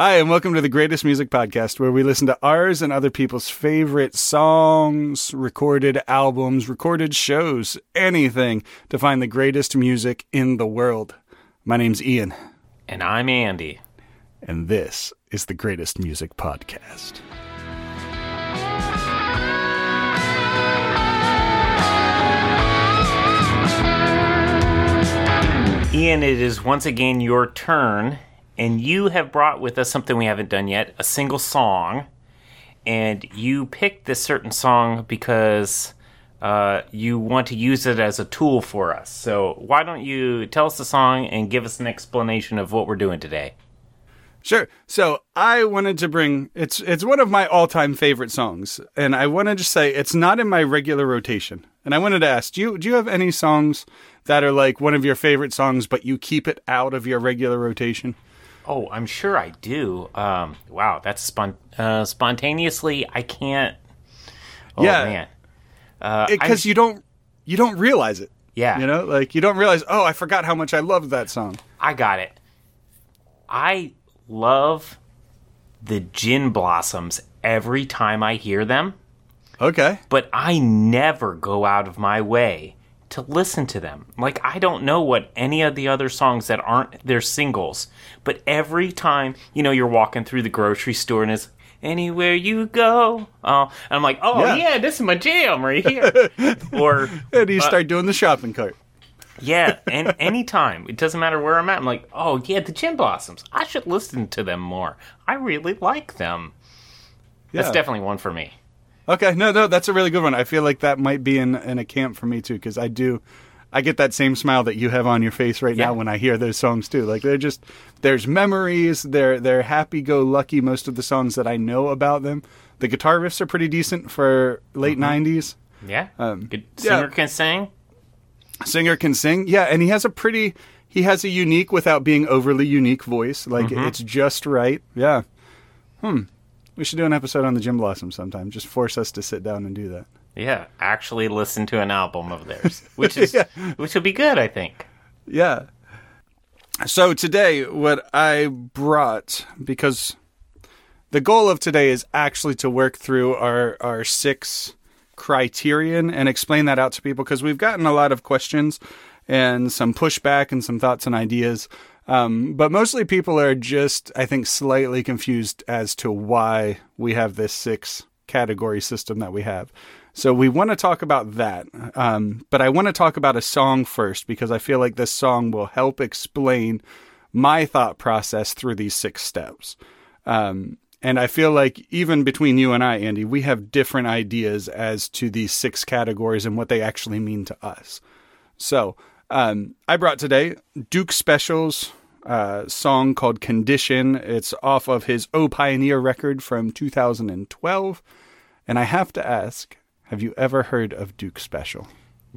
Hi, and welcome to the Greatest Music Podcast, where we listen to ours and other people's favorite songs, recorded albums, recorded shows, anything to find the greatest music in the world. My name's Ian, And I'm Andy. and this is the Greatest Music Podcast. Ian, it is once again your turn, and you have brought with us something we haven't done yet a single song. And you picked this certain song because uh, you want to use it as a tool for us. So, why don't you tell us the song and give us an explanation of what we're doing today? Sure. So I wanted to bring it's it's one of my all time favorite songs, and I wanted to say it's not in my regular rotation. And I wanted to ask, do you do you have any songs that are like one of your favorite songs, but you keep it out of your regular rotation? Oh, I'm sure I do. Um, wow, that's spon- uh, spontaneously. I can't. Oh, Yeah. man. Uh, Because I- you don't you don't realize it. Yeah. You know, like you don't realize. Oh, I forgot how much I loved that song. I got it. I love the gin blossoms every time I hear them, Okay. but I never go out of my way to listen to them. Like I don't know what any of the other songs that aren't their singles, but every time, you know, you're walking through the grocery store and it's anywhere you go. Oh, and I'm like, "Oh, Yeah. yeah, this is my jam right here." or And you uh, start doing the shopping cart. yeah, and anytime. It doesn't matter where I'm at. I'm like, oh yeah, the Gin Blossoms. I should listen to them more. I really like them. Yeah. That's definitely one for me. Okay, no, no, that's a really good one. I feel like that might be in in a camp for me too, because I do, I get that same smile that you have on your face right now when I hear those songs too. Like they're just, there's memories. They're they're happy go lucky. Most of the songs that I know about them, the guitar riffs are pretty decent for late '90s. Yeah. Um, Good yeah. singer can sing. Singer can sing, yeah, and he has a pretty, he has a unique without being overly unique voice. Like Mm-hmm. it's just right. Yeah. Hmm. We should do an episode on the Gin Blossom sometime. Just force us to sit down and do that. Yeah, actually listen to an album of theirs, which is Yeah. which would be good, I think. Yeah. So today, what I brought, because the goal of today is actually to work through our, our six criterion and explain that out to people because we've gotten a lot of questions and some pushback and some thoughts and ideas. Um, but mostly people are just, I think, slightly confused as to why we have this six category system that we have. So we want to talk about that. Um, but I want to talk about a song first because I feel like this song will help explain my thought process through these six steps. Um, and I feel like even between you and I, Andy, we have different ideas as to these six categories and what they actually mean to us. So um, I brought today Duke Special's uh, song called Condition. It's off of his Oh Pioneer record from 2012. And I have to ask have you ever heard of Duke Special?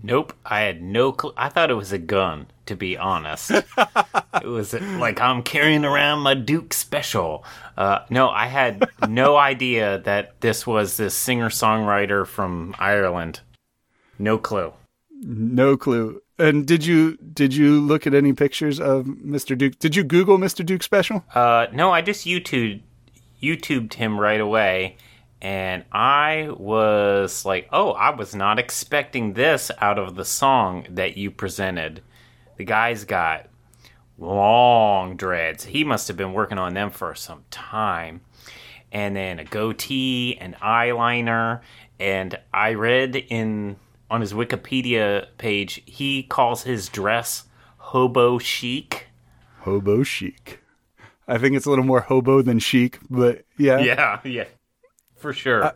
Nope, I had no clue. I thought it was a gun, to be honest. it was like I'm carrying around my Duke Special. Uh, no, I had no idea that this was this singer songwriter from Ireland. No clue. No clue. And did you did you look at any pictures of Mr. Duke? Did you Google Mr. Duke Special? Uh, no, I just YouTube YouTubed him right away, and I was like, "Oh, I was not expecting this out of the song that you presented." The guy's got long dreads. He must have been working on them for some time, and then a goatee, and eyeliner, and I read in on his Wikipedia page he calls his dress hobo chic. Hobo chic. I think it's a little more hobo than chic, but yeah. Yeah, yeah, for sure.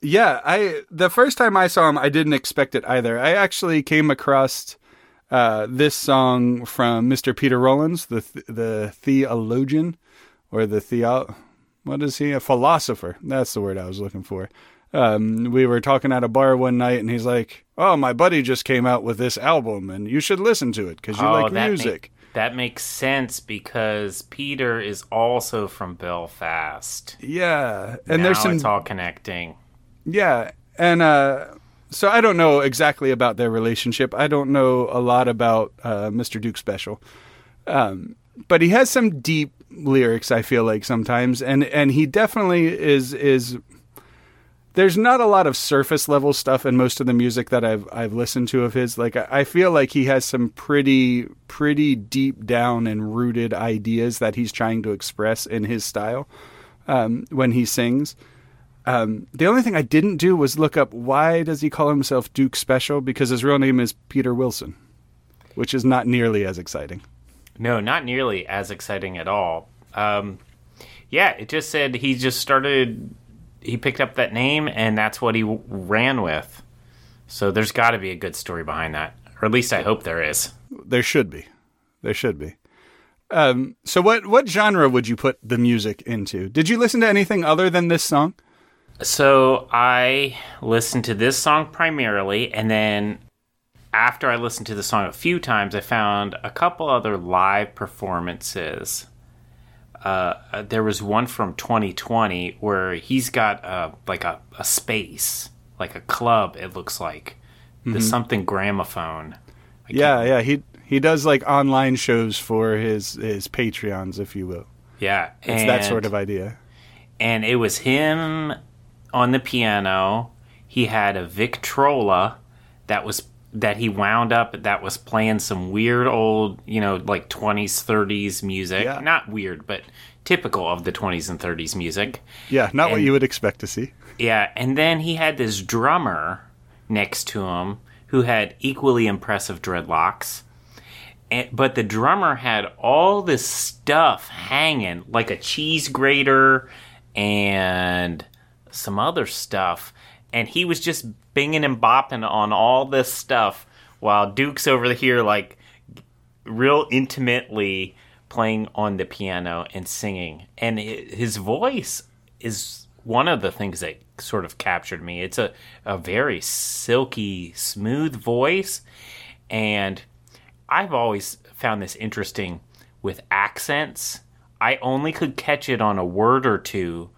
Yeah, I the first time I saw him, I didn't expect it either. I actually came across uh, this song from Mr. Peter Rollins, the th- the theologian, or the theo. What is he? A philosopher. That's the word I was looking for. Um, we were talking at a bar one night, and he's like, "Oh, my buddy just came out with this album, and you should listen to it because you like Oh, that music." Make, that makes sense because Peter is also from Belfast. yeah, and now there's some it's all connecting. Yeah, and uh, so I don't know exactly about their relationship. I don't know a lot about uh, Mr. Duke Special, um, but he has some deep lyrics. I feel like sometimes, and and he definitely is is. There's not a lot of surface level stuff in most of the music that I've I've listened to of his. Like I feel like he has some pretty pretty deep down and rooted ideas that he's trying to express in his style um, when he sings. Um, the only thing I didn't do was look up why does he call himself Duke Special because his real name is Peter Wilson, which is not nearly as exciting. No, not nearly as exciting at all. Um, yeah, it just said he just started. He picked up that name, and that's what he w- ran with. So there's got to be a good story behind that, or at least I hope there is. There should be, there should be. Um, so what what genre would you put the music into? Did you listen to anything other than this song? So I listened to this song primarily, and then after I listened to the song a few times, I found a couple other live performances. Uh, there was one from 2020 where he's got uh, like a, a space, like a club. It looks like there's something gramophone. I Yeah, can't- yeah. He he does like online shows for his his Patreons, if you will. yeah. It's that sort of idea. and it was him on the piano. He had a Victrola that was that he wound up that was playing some weird old, you know, like 20s, 30s music. Yeah. Not weird, but typical of the 20s and 30s music. Yeah, not what you would expect to see. Yeah, and then he had this drummer next to him who had equally impressive dreadlocks. And, but the drummer had all this stuff hanging, like a cheese grater and some other stuff. And he was just binging and bopping on all this stuff while Duke's over here, like, real intimately playing on the piano and singing. And his voice is one of the things that sort of captured me. It's a, a very silky, smooth voice. And I've always found this interesting with accents. I only could catch it on a word or two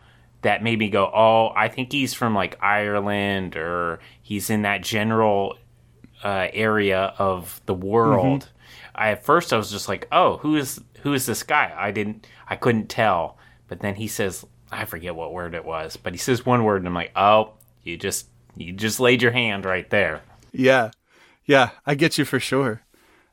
that made me go, oh, I think he's from like Ireland or he's in that general uh, area of the world. I at first I was just like, oh, who is who is this guy? I didn't, I couldn't tell. But then he says, I forget what word it was, but he says one word, and I'm like, oh, you just you just laid your hand right there. Yeah, yeah, I get you for sure.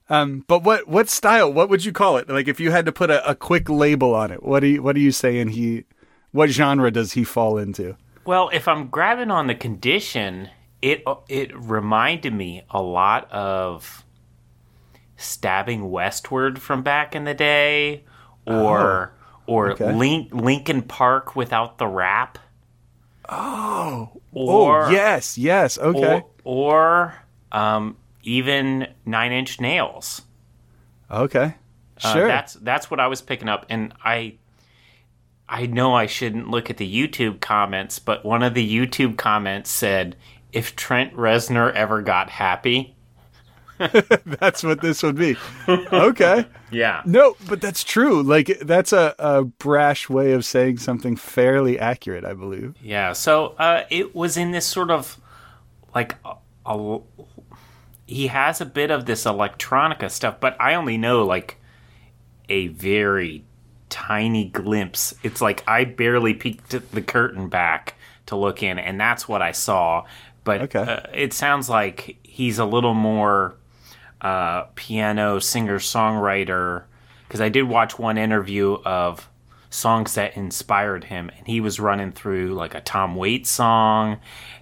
Um, but what what style? What would you call it? Like if you had to put a, a quick label on it, what do you what are you saying? He, what genre does he fall into? Well, if I'm grabbing on the condition, it it reminded me a lot of stabbing westward from back in the day, or or okay. Link, Linkin Park without the rap. Oh, Or oh yes, yes, okay, or, or um, even Nine Inch Nails. okay, Uh, sure. that's that's what I was picking up, and I I know I shouldn't look at the YouTube comments, but one of the YouTube comments said, "If Trent Reznor ever got happy." that's what this would be. Okay. Yeah. No, but that's true. Like that's a, a brash way of saying something fairly accurate, I believe. Yeah, so uh, it was in this sort of like a, a- he has a bit of this electronica stuff, but I only know like a very tiny glimpse. It's like I barely peeked the curtain back to look in, and that's what I saw. But Okay. uh, it sounds like he's a little more uh, piano singer songwriter because I did watch one interview of songs that inspired him, and he was running through like a Tom Waits song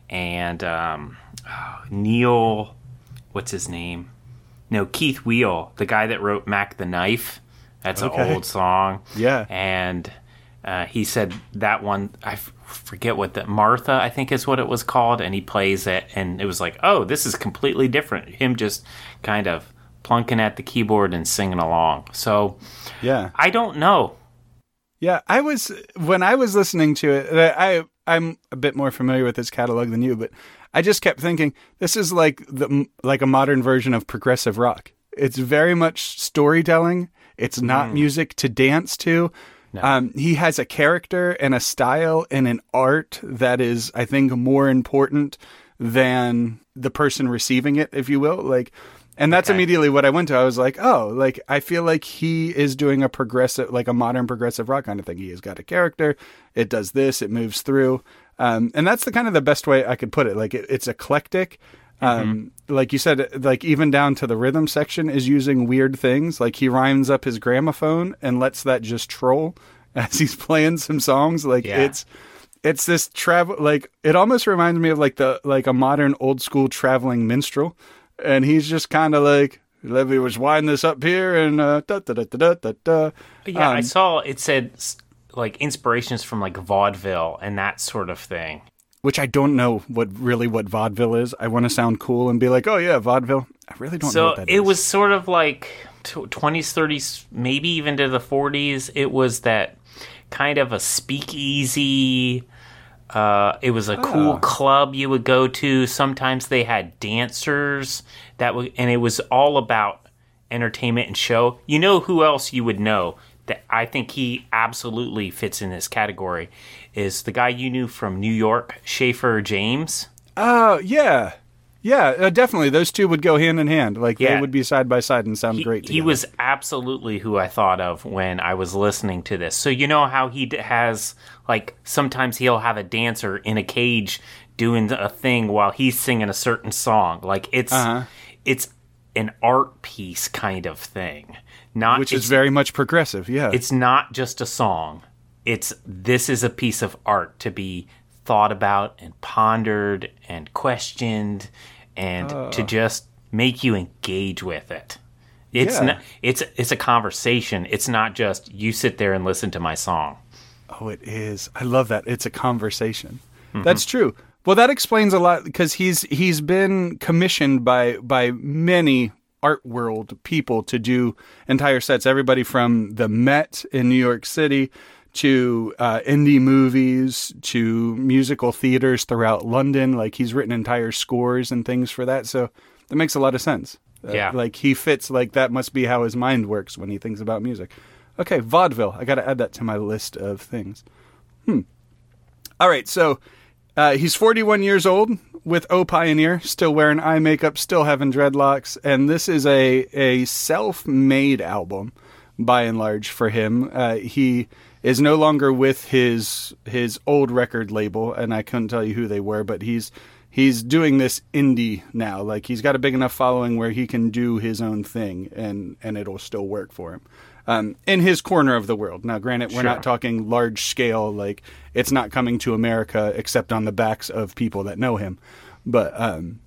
and um, oh, Neil, what's his name? No, Kurt Weill, the guy that wrote Mac the Knife. That's Okay. an old song. Yeah. And uh, he said that one, I f- forget what the Martha, I think is what it was called, and he plays it, and it was like, oh, this is completely different. Him just kind of plunking at the keyboard and singing along. So Yeah. I don't know. Yeah, I was when I was listening to it. I I'm a bit more familiar with his catalog than you, but I just kept thinking this is like the like a modern version of progressive rock. It's very much storytelling. It's not music to dance to. Um, he has a character and a style and an art that is, I think, more important than the person receiving it, if you will. Like, And that's Okay. immediately what I went to. I was like, oh, like I feel like he is doing a progressive, like a modern progressive rock kind of thing. He has got a character. It does this. It moves through. Um, and that's the kind of the best way I could put it. Like it, it's eclectic. Um, like you said, like even down to the rhythm section is using weird things. Like he rhymes up his gramophone and lets that just troll as he's playing some songs. Like Yeah. it's it's this travel like it almost reminds me of like the like a modern old school traveling minstrel and he's just kind of like Levy was winding this up here and uh da da da da da da Yeah, I Um, saw it said like inspirations from like vaudeville and that sort of thing. Which I don't know what really what vaudeville is. I want to sound cool and be like, "Oh yeah, vaudeville." I really don't know So what that is. it was sort of like twenties, thirties, maybe even to the forties. It was that kind of a speakeasy. Uh, it was a cool Ah. club you would go to. Sometimes they had dancers that would, and it was all about entertainment and show. You know who else you would know that I think he absolutely fits in this category is the guy you knew from New York, Schaefer James. Oh, yeah. Yeah, uh, definitely. Those two would go hand in hand. Like they would be side by side and sound he, great he was absolutely who I thought of when I was listening to this. So you know how he d- has like sometimes he'll have a dancer in a cage doing a thing while he's singing a certain song. Like it's Uh-huh. it's an art piece kind of thing. Not which is very much progressive. Yeah. it's not just a song. It's this is a piece of art to be thought about and pondered and questioned and to just make you engage with it. It's Yeah. not, it's it's a conversation. It's not just you sit there and listen to my song. Oh, it is. I love that. It's a conversation. Mm-hmm. That's true. Well, that explains a lot because he's he's been commissioned by by many art world people to do entire sets. Everybody from the Met in New York City to uh, indie movies to musical theaters throughout London. Like he's written entire scores and things for that. So that makes a lot of sense. Uh, Yeah. like he fits. Like that must be how his mind works when he thinks about music. Okay, vaudeville. I got to add that to my list of things. Hmm. All right, so uh, he's 41 years old with O Pioneer, still wearing eye makeup, still having dreadlocks, and this is a a self-made album by and large for him. Uh, he is no longer with his his old record label, and I couldn't tell you who they were, but he's he's doing this indie now. Like he's got a big enough following where he can do his own thing, and and it'll still work for him. Um, in his corner of the world. Now, granted, we're Sure. not talking large scale. Like it's not coming to America except on the backs of people that know him. But um,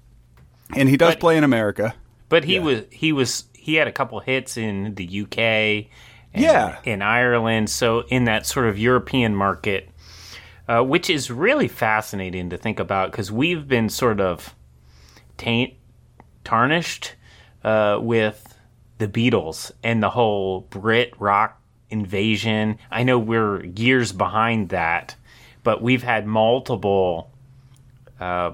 and he does But- play in America. But he Yeah. was he was he had a couple hits in the UK and Yeah. in Ireland, so in that sort of European market, uh, which is really fascinating to think about because we've been sort of taint tarnished uh, with the Beatles and the whole Brit rock invasion. I know we're years behind that, but we've had multiple uh,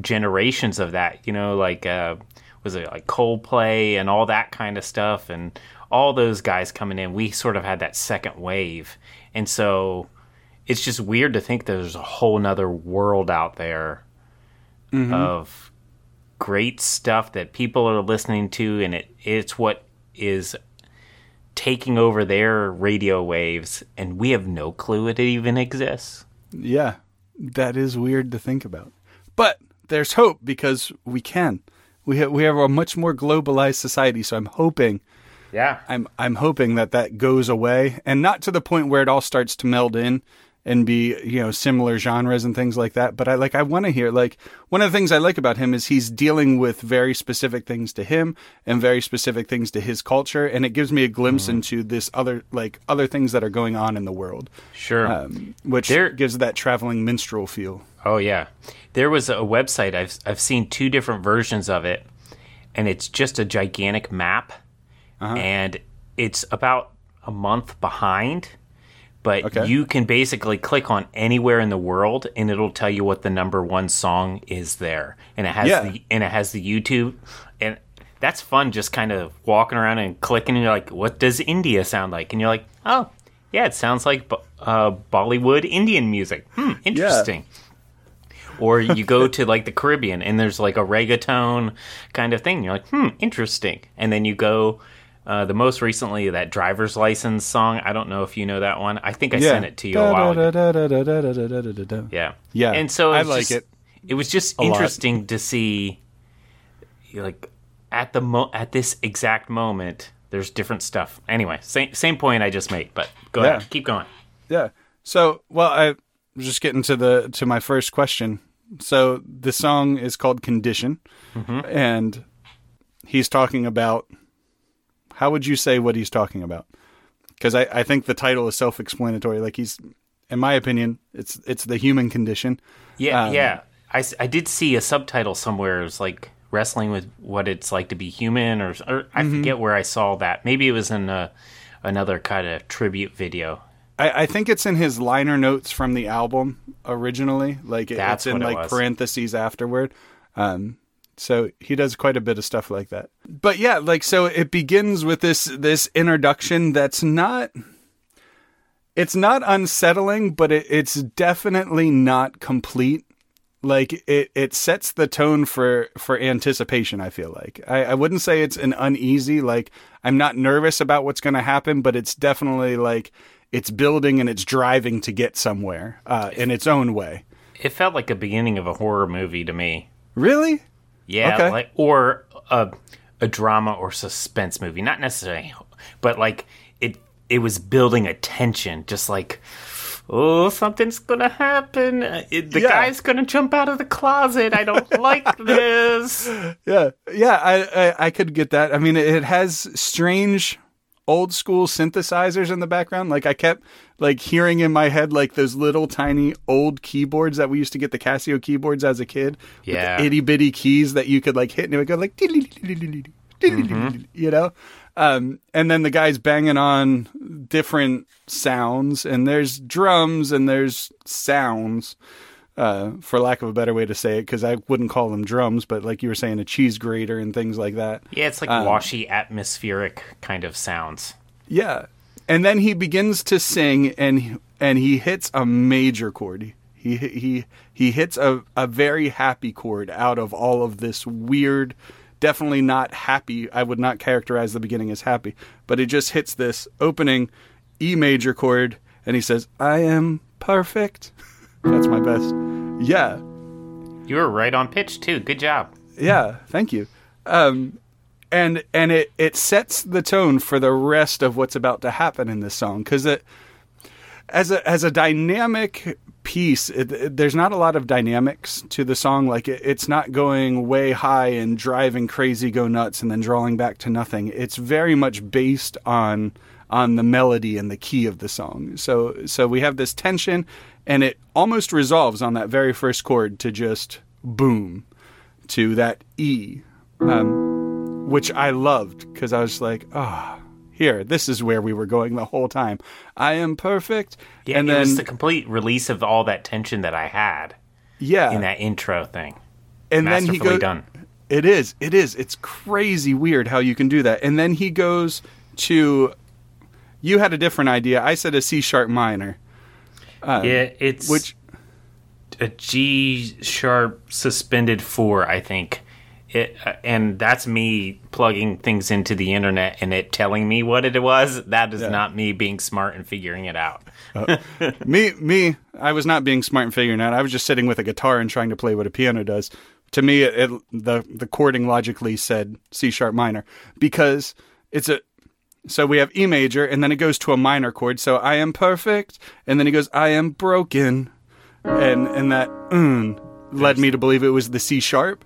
generations of that. You know, like uh, was it like Coldplay and all that kind of stuff, and all those guys coming in. We sort of had that second wave, and so it's just weird to think there's a whole nother world out there mm-hmm. of great stuff that people are listening to, and it it's what is taking over their radio waves, and we have no clue it even exists. Yeah, that is weird to think about. But there's hope because we can. We have we have a much more globalized society. So I'm hoping Yeah. I'm I'm hoping that that goes away, and not to the point where it all starts to meld in and be you know similar genres and things like that. But I like I want to hear like one of the things I like about him is he's dealing with very specific things to him and very specific things to his culture, and it gives me a glimpse into this other like other things that are going on in the world, Sure. um, which There- gives that traveling minstrel feel. Oh yeah, there was a website I've I've seen two different versions of it, and it's just a gigantic map, Uh-huh. and it's about a month behind. But Okay. you can basically click on anywhere in the world, and it'll tell you what the number one song is there, and it has Yeah. the and it has the YouTube, and that's fun. Just kind of walking around and clicking, and you're like, "What does India sound like?" And you're like, "Oh, yeah, it sounds like uh, Bollywood Indian music. Hmm, interesting." or you go to like the Caribbean and there's like a reggaeton kind of thing. You're like, hmm, interesting. And then you go. Uh, the most recently, that driver's license song. I don't know if you know that one. I think I sent it to you a while ago. Yeah, Yeah, And so I like just- it. It was just lot. interesting to see, like at the mo- at this exact moment. There's different stuff. Anyway, same same point I just made. But go Yeah. ahead, keep going. Yeah. So, well, I was just getting to the to my first question. So the song is called "Condition," and he's talking about. How would you say what he's talking about? Because I, I think the title is self-explanatory. Like he's, in my opinion, it's it's the human condition. Yeah, Um, yeah. I did see a subtitle somewhere. It was like wrestling with what it's like to be human, or, or I Mm-hmm. forget where I saw that. Maybe it was in a, another kind of tribute video. I, I think it's in his liner notes from the album originally. Like it- That's it's in it like was. parentheses afterward. Um, so he does quite a bit of stuff like that. But yeah, like so it begins with this this introduction that's not it's not unsettling, but it, it's definitely not complete. Like it, it sets the tone for for anticipation. I feel like I, I wouldn't say it's an uneasy. Like I'm not nervous about what's going to happen, but it's definitely like it's building and it's driving to get somewhere uh, in its own way. It felt like a beginning of a horror movie to me. Really? Yeah, Okay. like or a a drama or suspense movie, not necessarily, but like it it was building a tension, just like oh something's gonna happen. Uh, It, the Yeah. guy's gonna jump out of the closet. I don't like this. Yeah, yeah. I, I I could get that. I mean, it has strange old school synthesizers in the background. Like I kept like hearing in my head like those little tiny old keyboards that we used to get the Casio keyboards as a kid. Yeah. itty bitty keys that you could like hit and it would go like you know. Um, and then the guy's banging on different sounds, and there's drums and there's sounds uh, for lack of a better way to say it, because I wouldn't call them drums, but like you were saying, a cheese grater and things like that. Yeah, it's like washy atmospheric kind of sounds. Yeah, and then he begins to sing, and and he hits a major chord. He he he hits a a very happy chord out of all of this weird. Definitely not happy. I would not characterize the beginning as happy, but it just hits this opening E major chord, and he says, "I am perfect." That's my best. Yeah, You were right on pitch too. Good job. Yeah, thank you. Um, and and it it sets the tone for the rest of what's about to happen in this song because it as a as a dynamic piece, it, it- there's not a lot of dynamics to the song. Like it, it's not going way high and driving crazy, go nuts, and then drawing back to nothing. It's very much based on on the melody and the key of the song. So so we have this tension, and it almost resolves on that very first chord to just boom to that E, um, which I loved because I was like, ah, here, this is where we were going the whole time. I am perfect, Yeah, and it then was the complete release of all that tension that I had yeah, in that intro thing. and then he goes. done. It is, it is, it's crazy weird how you can do that. And then he goes to. You had a different idea. I said a C sharp minor, yeah, it's which a G sharp suspended four, I think. It, uh, and that's me plugging things into the internet and it telling me what it was. That is not me being smart and figuring it out. me me I was not being smart and figuring it out. I was just sitting with a guitar and trying to play what a piano does. To me, it, it the the chording logically said C sharp minor because it's a so we have E major and then it goes to a minor chord. So I am perfect, and then he goes I am broken, and and that mm, led me to believe it was the C sharp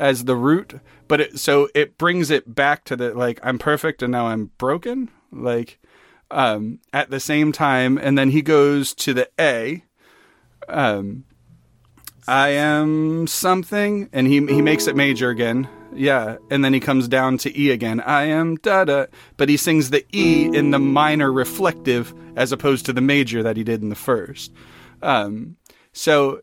as the root. But it, so it brings it back to the like I'm perfect and now I'm broken, like um, at the same time, and then he goes to the A. Um, I am something, and he he makes it major again. Yeah, and then he comes down to E again. I am da da, but he sings the E in the minor reflective as opposed to the major that he did in the first. Um, so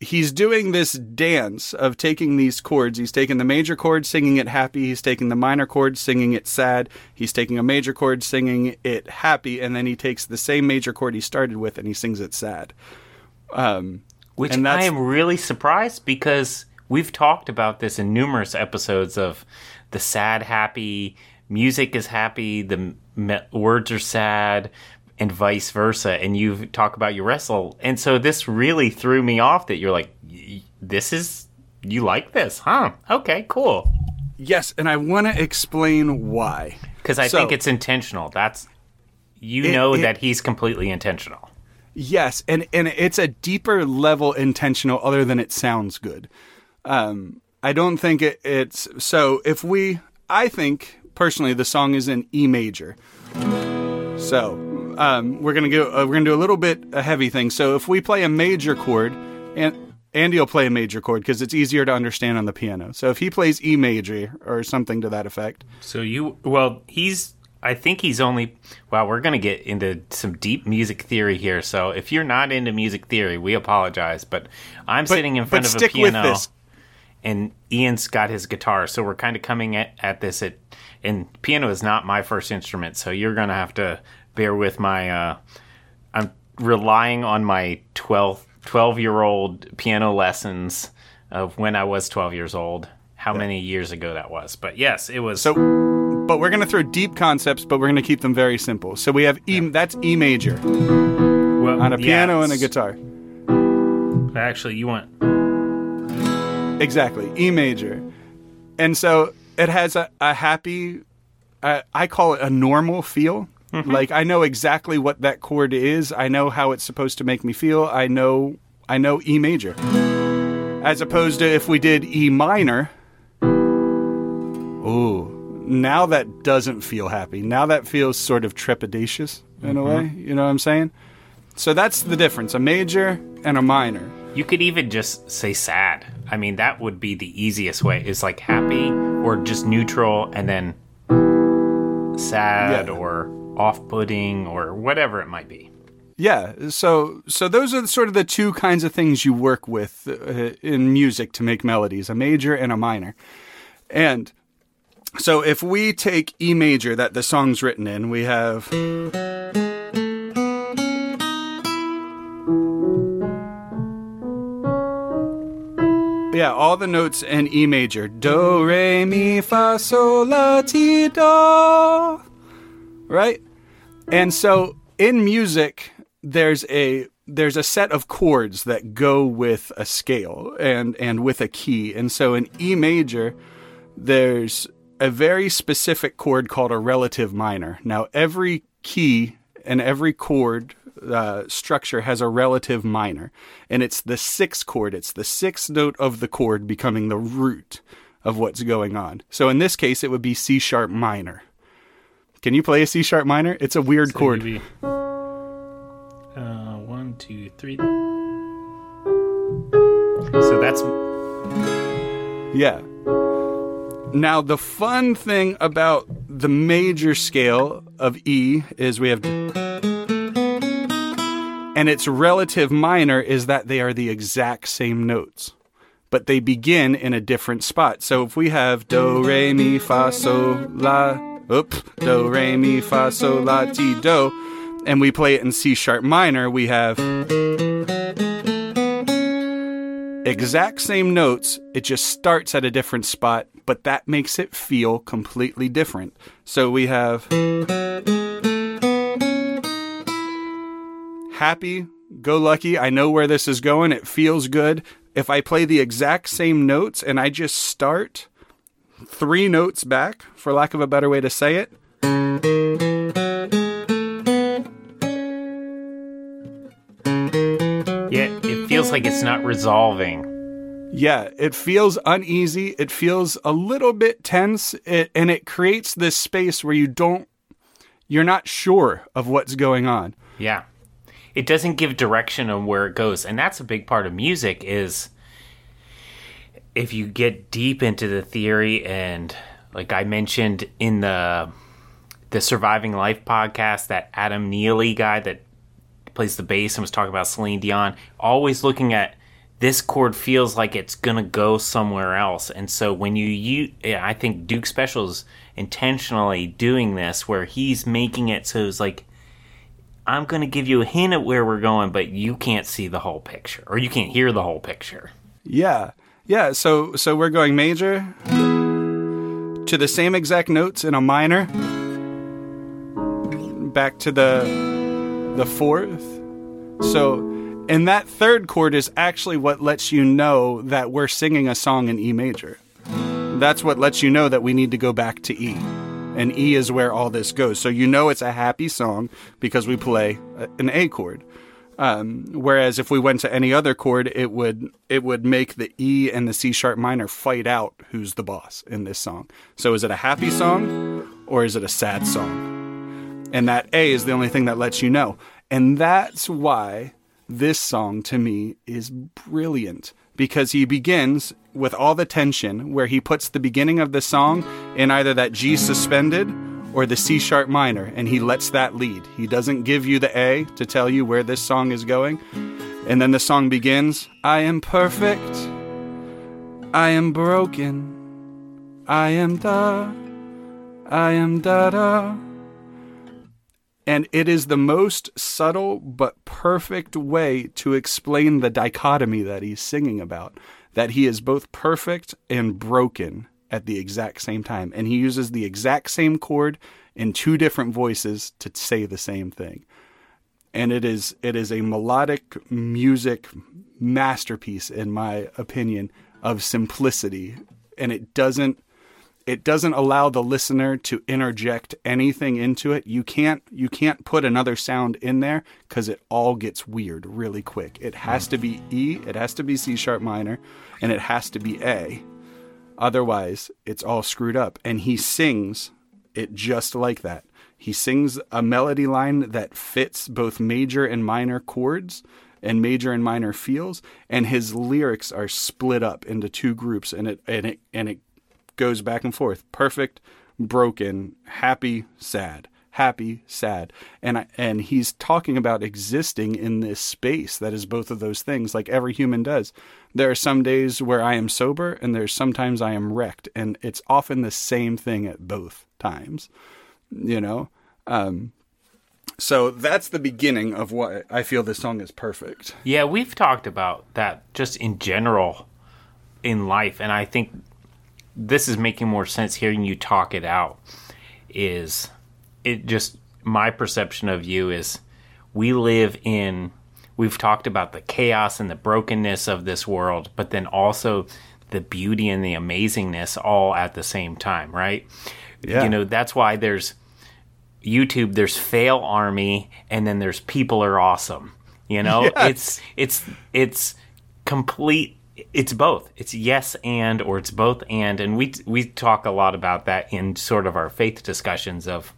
he's doing this dance of taking these chords. He's taking the major chord, singing it happy. He's taking the minor chord, singing it sad. He's taking a major chord, singing it happy, and then he takes the same major chord he started with and he sings it sad. Um, Which And I am really surprised because we've talked about this in numerous episodes of the sad, happy, music is happy, the me- words are sad, and vice versa. And you talk about your wrestle. And so this really threw me off that you're like, this is, you like this, huh? Okay, cool. Yes, and I want to explain why. Because I So- think it's intentional. That's, you It- know it- that he's completely intentional. Yes, and and it's a deeper level intentional other than it sounds good. Um, I don't think it, it's so. If we, I think personally, the song is in E major. So um, we're gonna go. Uh, we're gonna do a little bit a heavy thing. So if we play a major chord, and Andy will play a major chord because it's easier to understand on the piano. So if he plays E major or something to that effect, So you, well, he's. I think he's only. Wow, we're gonna get into some deep music theory here. So if you're not into music theory, we apologize. But I'm sitting in front but of a piano, and Ian's got his guitar. So we're kind of coming at, at this at. And piano is not my first instrument, so you're gonna have to bear with my. Uh, I'm relying on my 12, 12 year old piano lessons of when I was 12 years old. How many years ago that was? But yes, it was. So, but we're going to throw deep concepts, but we're going to keep them very simple. So we have E. That's E major well, on a yeah, piano and a guitar. Actually, you want Exactly, E major. And so it has a, a happy, uh, I call it a normal feel. Mm-hmm. Like I know exactly what that chord is. I know how it's supposed to make me feel. I know I know E major. As opposed to if we did E minor. Ooh, now that doesn't feel happy. Now that feels sort of trepidatious in a mm-hmm. way. You know what I'm saying? So that's the difference: a major and a minor. you could even just say sad. I mean, that would be the easiest way. Is like happy or just neutral, and then sad Yeah. or off-putting or whatever it might be. Yeah, so so those are sort of the two kinds of things you work with uh, in music to make melodies, a major and a minor. And so if we take E major that the song's written in, we have Yeah, all the notes in E major. Do, re, mi, fa, sol, la, ti, do. Right? And so in music, there's a there's a set of chords that go with a scale and and with a key. And so in E major, there's a very specific chord called a relative minor. Now every key and every chord uh, structure has a relative minor, and it's the sixth chord. It's the sixth note of the chord becoming the root of what's going on. So in this case, it would be C sharp minor. Can you play a C sharp minor? It's a weird chord. Maybe, uh, one, two, three. So that's Yeah. Now, the fun thing about the major scale of E is we have. And its relative minor is that they are the exact same notes, but they begin in a different spot. So if we have Do, Re, Mi, Fa, Sol, La, oop, Do, Re, Mi, Fa, Sol, La, Ti, Do, and we play it in C sharp minor, we have exact same notes, it just starts at a different spot, but that makes it feel completely different. So we have happy, go lucky, I know where this is going, it feels good. If I play the exact same notes and I just start three notes back, for lack of a better way to say it, yeah. It feels like it's not resolving. Yeah, it feels uneasy. It feels a little bit tense, it, and it creates this space where you don't, you're not sure of what's going on. Yeah. It doesn't give direction on where it goes. And that's a big part of music is if you get deep into the theory and like I mentioned in the the Surviving Life podcast, that Adam Neely guy that plays the bass and was talking about Celine Dion, always looking at this chord feels like it's gonna go somewhere else. And so when you, you I think Duke Special's intentionally doing this where he's making it so it's like I'm to give you a hint at where we're going, but you can't see the whole picture or you can't hear the whole picture. Yeah. Yeah, so so we're going major to the same exact notes in a minor back to the the fourth. So and that third chord is actually what lets you know that we're singing a song in E major. That's what lets you know that we need to go back to E. And E is where all this goes. So you know it's a happy song because we play an A chord. Um, whereas if we went to any other chord, it would it would make the E and the C sharp minor fight out who's the boss in this song. So is it a happy song or is it a sad song? And that A is the only thing that lets you know. And that's why this song to me is brilliant because he begins with all the tension where he puts the beginning of the song in either that G suspended or the C sharp minor, and he lets that lead. He doesn't give you the A to tell you where this song is going. And then the song begins I am perfect. I am broken. I am da. I am da da. And it is the most subtle but perfect way to explain the dichotomy that he's singing about that he is both perfect and broken at the exact same time. And he uses the exact same chord in two different voices to say the same thing. And it is it is a melodic music masterpiece in my opinion of simplicity and it doesn't it doesn't allow the listener to interject anything into it. You can't you can't put another sound in there cuz it all gets weird really quick. It has to be E, it has to be C sharp minor, and it has to be A Otherwise, it's all screwed up. And he sings it just like that. He sings a melody line that fits both major and minor chords and major and minor feels, and his lyrics are split up into two groups, and it and it and it goes back and forth. Perfect, broken, happy, sad happy, sad. And and he's talking about existing in this space that is both of those things like every human does. There are some days where I am sober and there's sometimes I am wrecked and it's often the same thing at both times. You know? Um so that's the beginning of what I feel this song is perfect. Yeah, we've talked about that just in general in life and I think this is making more sense hearing you talk it out is it just my perception of you is we live in we've talked about the chaos and the brokenness of this world, but then also the beauty and the amazingness all at the same time, right? Yeah. You know, that's why there's YouTube, there's fail army, and then there's people are awesome. You know, yes. it's it's it's complete it's both. It's yes and or it's both and and we we talk a lot about that in sort of our faith discussions of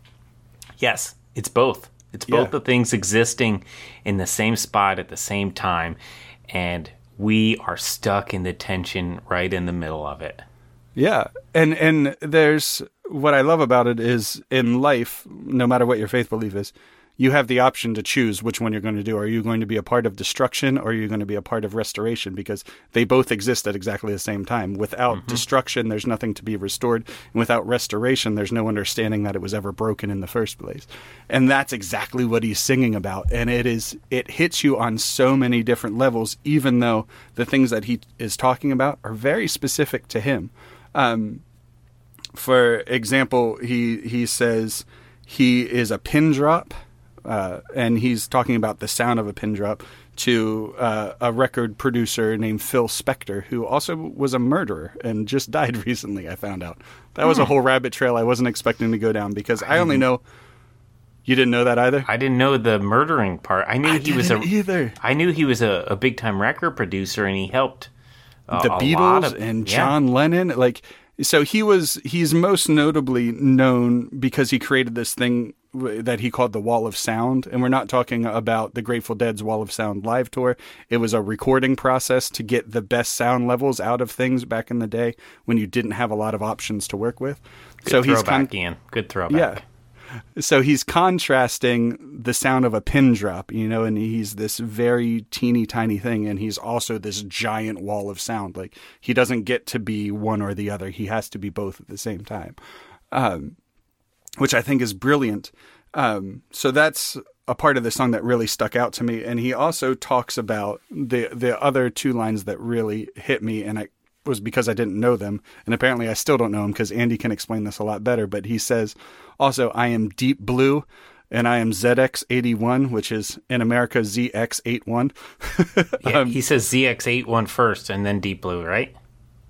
Yes, it's both. It's both yeah. the things existing in the same spot at the same time, and we are stuck in the tension right in the middle of it. Yeah, and and there's what I love about it is in life, no matter what your faith belief is, you have the option to choose which one you're going to do. Are you going to be a part of destruction or are you going to be a part of restoration? Because they both exist at exactly the same time. Without mm-hmm. destruction, there's nothing to be restored. And without restoration, there's no understanding that it was ever broken in the first place. And that's exactly what he's singing about. And it is, it hits you on so many different levels, even though the things that he is talking about are very specific to him. Um, for example, he, he says he is a pin drop uh, and he's talking about the sound of a pin drop to uh, a record producer named Phil Spector, who also was a murderer and just died recently. I found out that was a hmm. whole rabbit trail I wasn't expecting to go down because I only know. You didn't know that either. I didn't know the murdering part. I knew I he was a either. I knew he was a, a big time record producer, and he helped uh, the Beatles of, and John yeah. Lennon. Like so, he was. He's most notably known because he created this thing that he called the Wall of Sound. And we're not talking about the Grateful Dead's Wall of Sound live tour. It was a recording process to get the best sound levels out of things back in the day when you didn't have a lot of options to work with. Good so he's con- Ian. Good throwback. Yeah. So he's contrasting the sound of a pin drop, you know, and he's this very teeny tiny thing, and he's also this giant wall of sound. Like he doesn't get to be one or the other; he has to be both at the same time. Um, which I think is brilliant. Um, so that's a part of the song that really stuck out to me, and he also talks about the the other two lines that really hit me, and I was because I didn't know them, and apparently I still don't know them because Andy can explain this a lot better. But he says also, "I am deep blue." And I am ZX81, which is in America ZX81. Yeah, um, he says ZX81 first and then Deep Blue, right?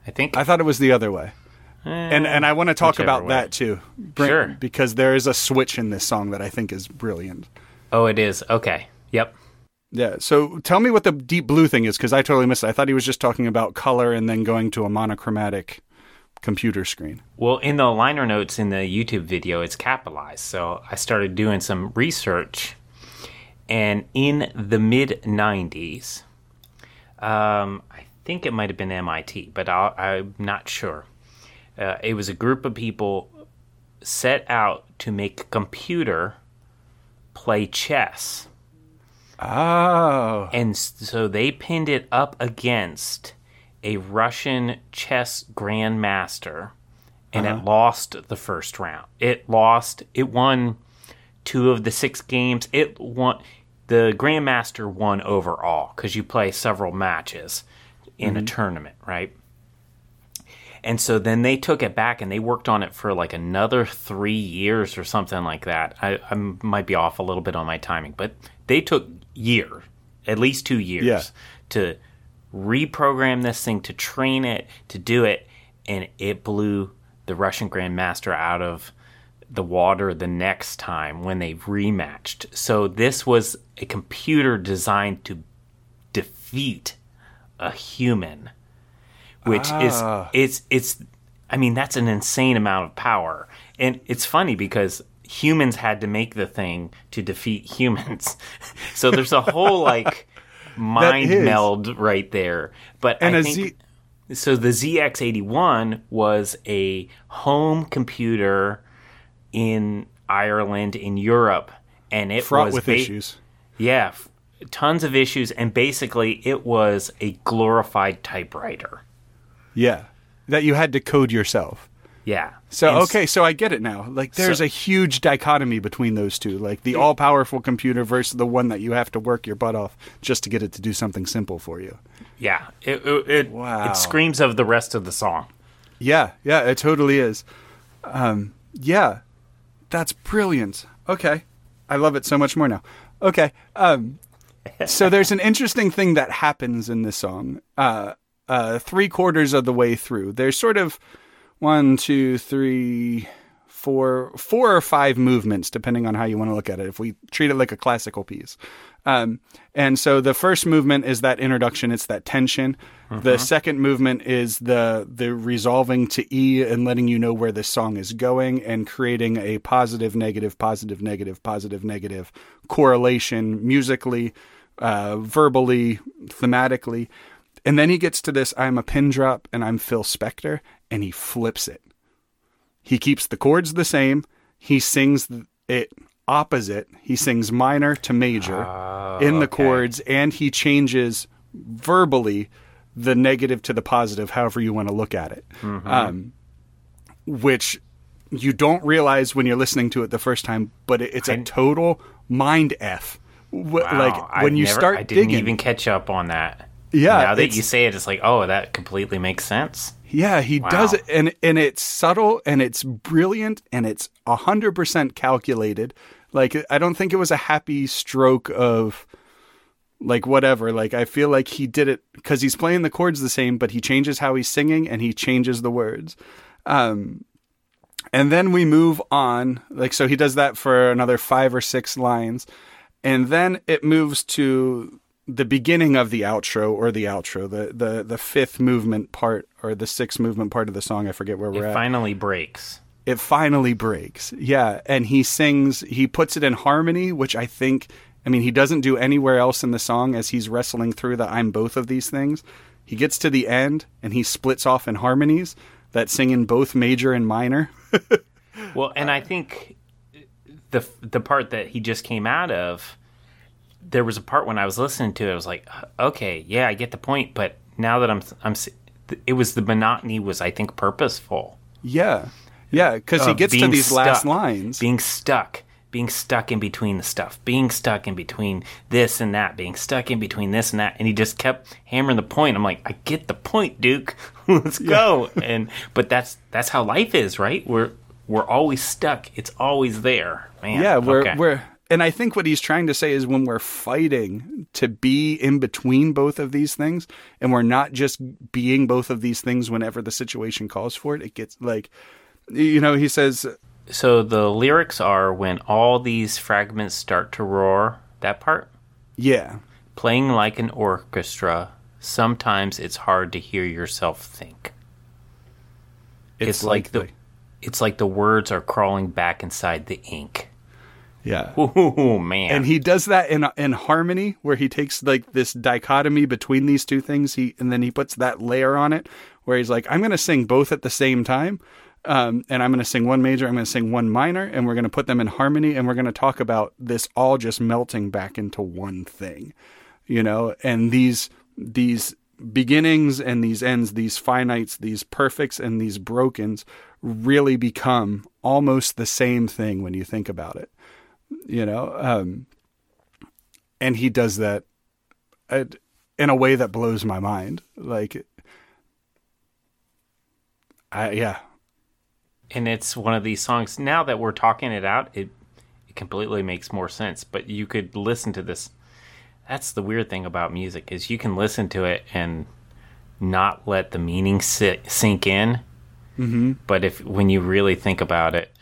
I think. I thought it was the other way. Eh, and and I want to talk about way. that too. Sure. Because there is a switch in this song that I think is brilliant. Oh, it is. Okay. Yep. Yeah. So tell me what the deep blue thing is because I totally missed it. I thought he was just talking about color and then going to a monochromatic computer screen. Well, in the liner notes in the YouTube video, it's capitalized. So I started doing some research. And in the mid 90s, um, I think it might have been MIT, but i am not sure. Uh, it was a group of people set out to make a computer play chess. Oh. And so they pinned it up against a Russian chess grandmaster and uh-huh. it lost the first round. It lost, it won two of the six games. It won the grandmaster won overall cuz you play several matches in mm-hmm. a tournament, right? And so then they took it back and they worked on it for like another three years or something like that. I, I might be off a little bit on my timing, but they took year, at least two years, yeah. to reprogram this thing, to train it, to do it, and it blew the Russian Grandmaster out of the water the next time when they rematched. So this was a computer designed to defeat a human which ah. is it's it's I mean that's an insane amount of power. And it's funny because humans had to make the thing to defeat humans. so there's a whole like mind meld right there. But and I think Z- so the ZX81 was a home computer in Ireland in Europe and it fraught was with ba- issues. Yeah, tons of issues and basically it was a glorified typewriter. Yeah. That you had to code yourself. Yeah. So and okay, so I get it now. Like there's so, a huge dichotomy between those two. Like the all-powerful computer versus the one that you have to work your butt off just to get it to do something simple for you. Yeah. It it it, wow. it screams of the rest of the song. Yeah, yeah, it totally is. Um, yeah. That's brilliant. Okay. I love it so much more now. Okay. Um, so there's an interesting thing that happens in this song. Uh, uh, three quarters of the way through. There's sort of one, two, three, four, four or five movements, depending on how you want to look at it. If we treat it like a classical piece. Um, and so the first movement is that introduction. It's that tension. The uh-huh. second movement is the the resolving to E and letting you know where the song is going and creating a positive, negative, positive, negative, positive, negative correlation musically, uh, verbally, thematically. And then he gets to this I'm a pin drop and I'm Phil Spector, and he flips it. He keeps the chords the same. He sings it opposite. He sings minor to major uh, in the okay. chords, and he changes verbally the negative to the positive, however you want to look at it. Mm-hmm. Um, which you don't realize when you're listening to it the first time, but it's a total mind f. Wow, like when I've you never, start, I didn't digging, even catch up on that. Yeah. Now that you say it, it's like, oh, that completely makes sense. Yeah, he wow. does it, and and it's subtle and it's brilliant and it's hundred percent calculated. Like I don't think it was a happy stroke of like whatever. Like I feel like he did it because he's playing the chords the same, but he changes how he's singing and he changes the words. Um, and then we move on. Like so, he does that for another five or six lines, and then it moves to the beginning of the outro or the outro, the the the fifth movement part or the sixth movement part of the song. I forget where we're it at. Finally breaks. It finally breaks. Yeah, and he sings. He puts it in harmony, which I think. I mean, he doesn't do anywhere else in the song as he's wrestling through the "I'm both of these things." He gets to the end and he splits off in harmonies that sing in both major and minor. well, and I think the the part that he just came out of there was a part when I was listening to it, I was like, okay, yeah, I get the point, but now that I'm, I'm, it was the monotony was I think purposeful. Yeah, yeah, because uh, he gets to these stuck, last lines, being stuck, being stuck in between the stuff, being stuck in between this and that, being stuck in between this and that, and he just kept hammering the point. I'm like, I get the point, Duke. Let's go. And but that's that's how life is, right? We're we're always stuck. It's always there, man. Yeah, we're Okay. we're and I think what he's trying to say is when we're fighting to be in between both of these things and we're not just being both of these things whenever the situation calls for it, it gets like you know, he says So the lyrics are when all these fragments start to roar. That part, yeah. playing like an orchestra. Sometimes it's hard to hear yourself think. It's, like the it's like the words are crawling back inside the ink. Yeah. Ooh, man. And he does that in in harmony, where he takes like this dichotomy between these two things. He and then he puts that layer on it, where he's like, "I'm going to sing both at the same time, um, and I'm going to sing one major, I'm going to sing one minor, and we're going to put them in harmony, and we're going to talk about this all just melting back into one thing, you know. And these these beginnings and these ends, these finites, these perfects and these brokens, really become almost the same thing when you think about it you know um and he does that in a way that blows my mind. Like i yeah. And it's one of these songs now that we're talking it out it it completely makes more sense but you could listen to this. That's the weird thing about music is you can listen to it and not let the meaning sit, sink in. Mm-hmm. but if when you really think about it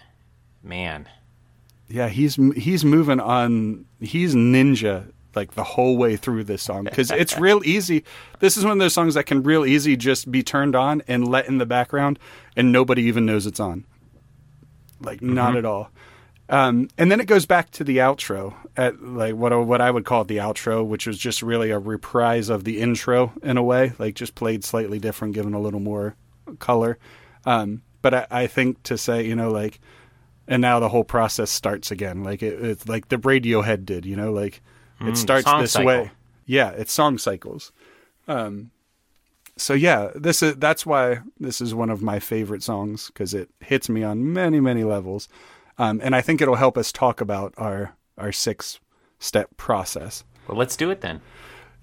man yeah he's he's moving on he's ninja like the whole way through this song because it's real easy. This is one of those songs that can real easy just be turned on and let in the background and nobody even knows it's on. Like not at all. Um, and then it goes back to the outro at like what what I would call the outro, which was just really a reprise of the intro in a way, like just played slightly different, given a little more color. Um, but I, I think to say, you know, like, and now the whole process starts again, like it, it's like the Radiohead did, you know, like it starts song this cycle. way. Yeah, it's song cycles. Um, so yeah, this is that's why this is one of my favorite songs because it hits me on many many levels, um, and I think it'll help us talk about our our six step process. well let's do it then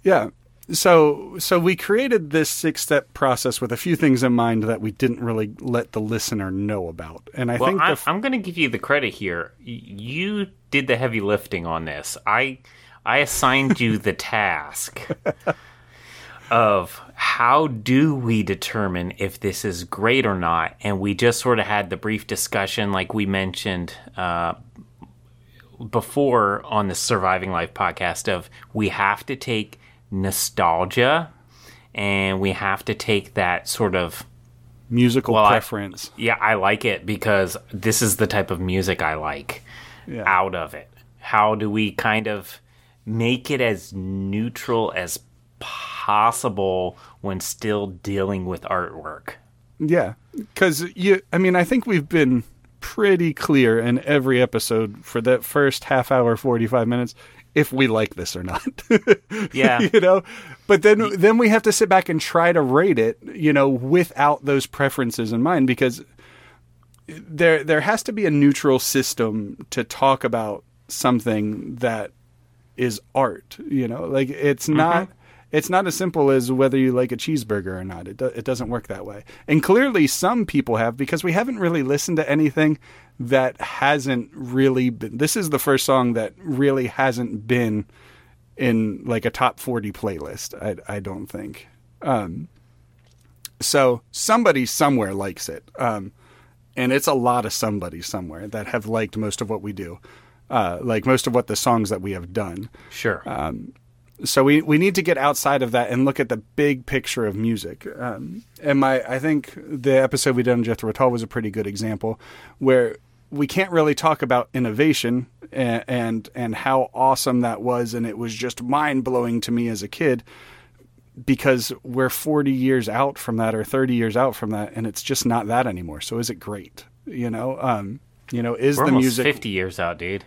Yeah. So so we created this six step process with a few things in mind that we didn't really let the listener know about, and I well think I, f- i'm going to give you the credit here. You did the heavy lifting on this. I i assigned you the task of how do we determine if this is great or not? And we just sort of had the brief discussion like we mentioned uh, before on the surviving life podcast of we have to take nostalgia and we have to take that sort of musical well, I- preference. yeah i like it because this is the type of music i like Yeah. out of it how do we kind of make it as neutral as possible when still dealing with artwork Yeah, because you. I mean, I think we've been pretty clear in every episode for that first half hour, forty five minutes, if we like this or not. Yeah. you know. But then then we have to sit back and try to rate it, you know, without those preferences in mind, because there there has to be a neutral system to talk about something that is art. You know, like it's not mm-hmm. It's not as simple as whether you like a cheeseburger or not. It do, it doesn't work that way. And clearly, some people have because we haven't really listened to anything that hasn't really been. This is the first song that really hasn't been in like a top forty playlist. I I don't think. Um, so somebody somewhere likes it. Um, and it's a lot of somebody somewhere that have liked most of what we do, uh, like most of what the songs that we have done. sure So we we need to get outside of that and look at the big picture of music. Um, and my I think the episode we did on Jethro Tull was a pretty good example where we can't really talk about innovation and, and and how awesome that was, and it was just mind blowing to me as a kid because we're 40 years out from that or 30 years out from that and it's just not that anymore. So is it great? You know um you know is we're the music 50 years out dude.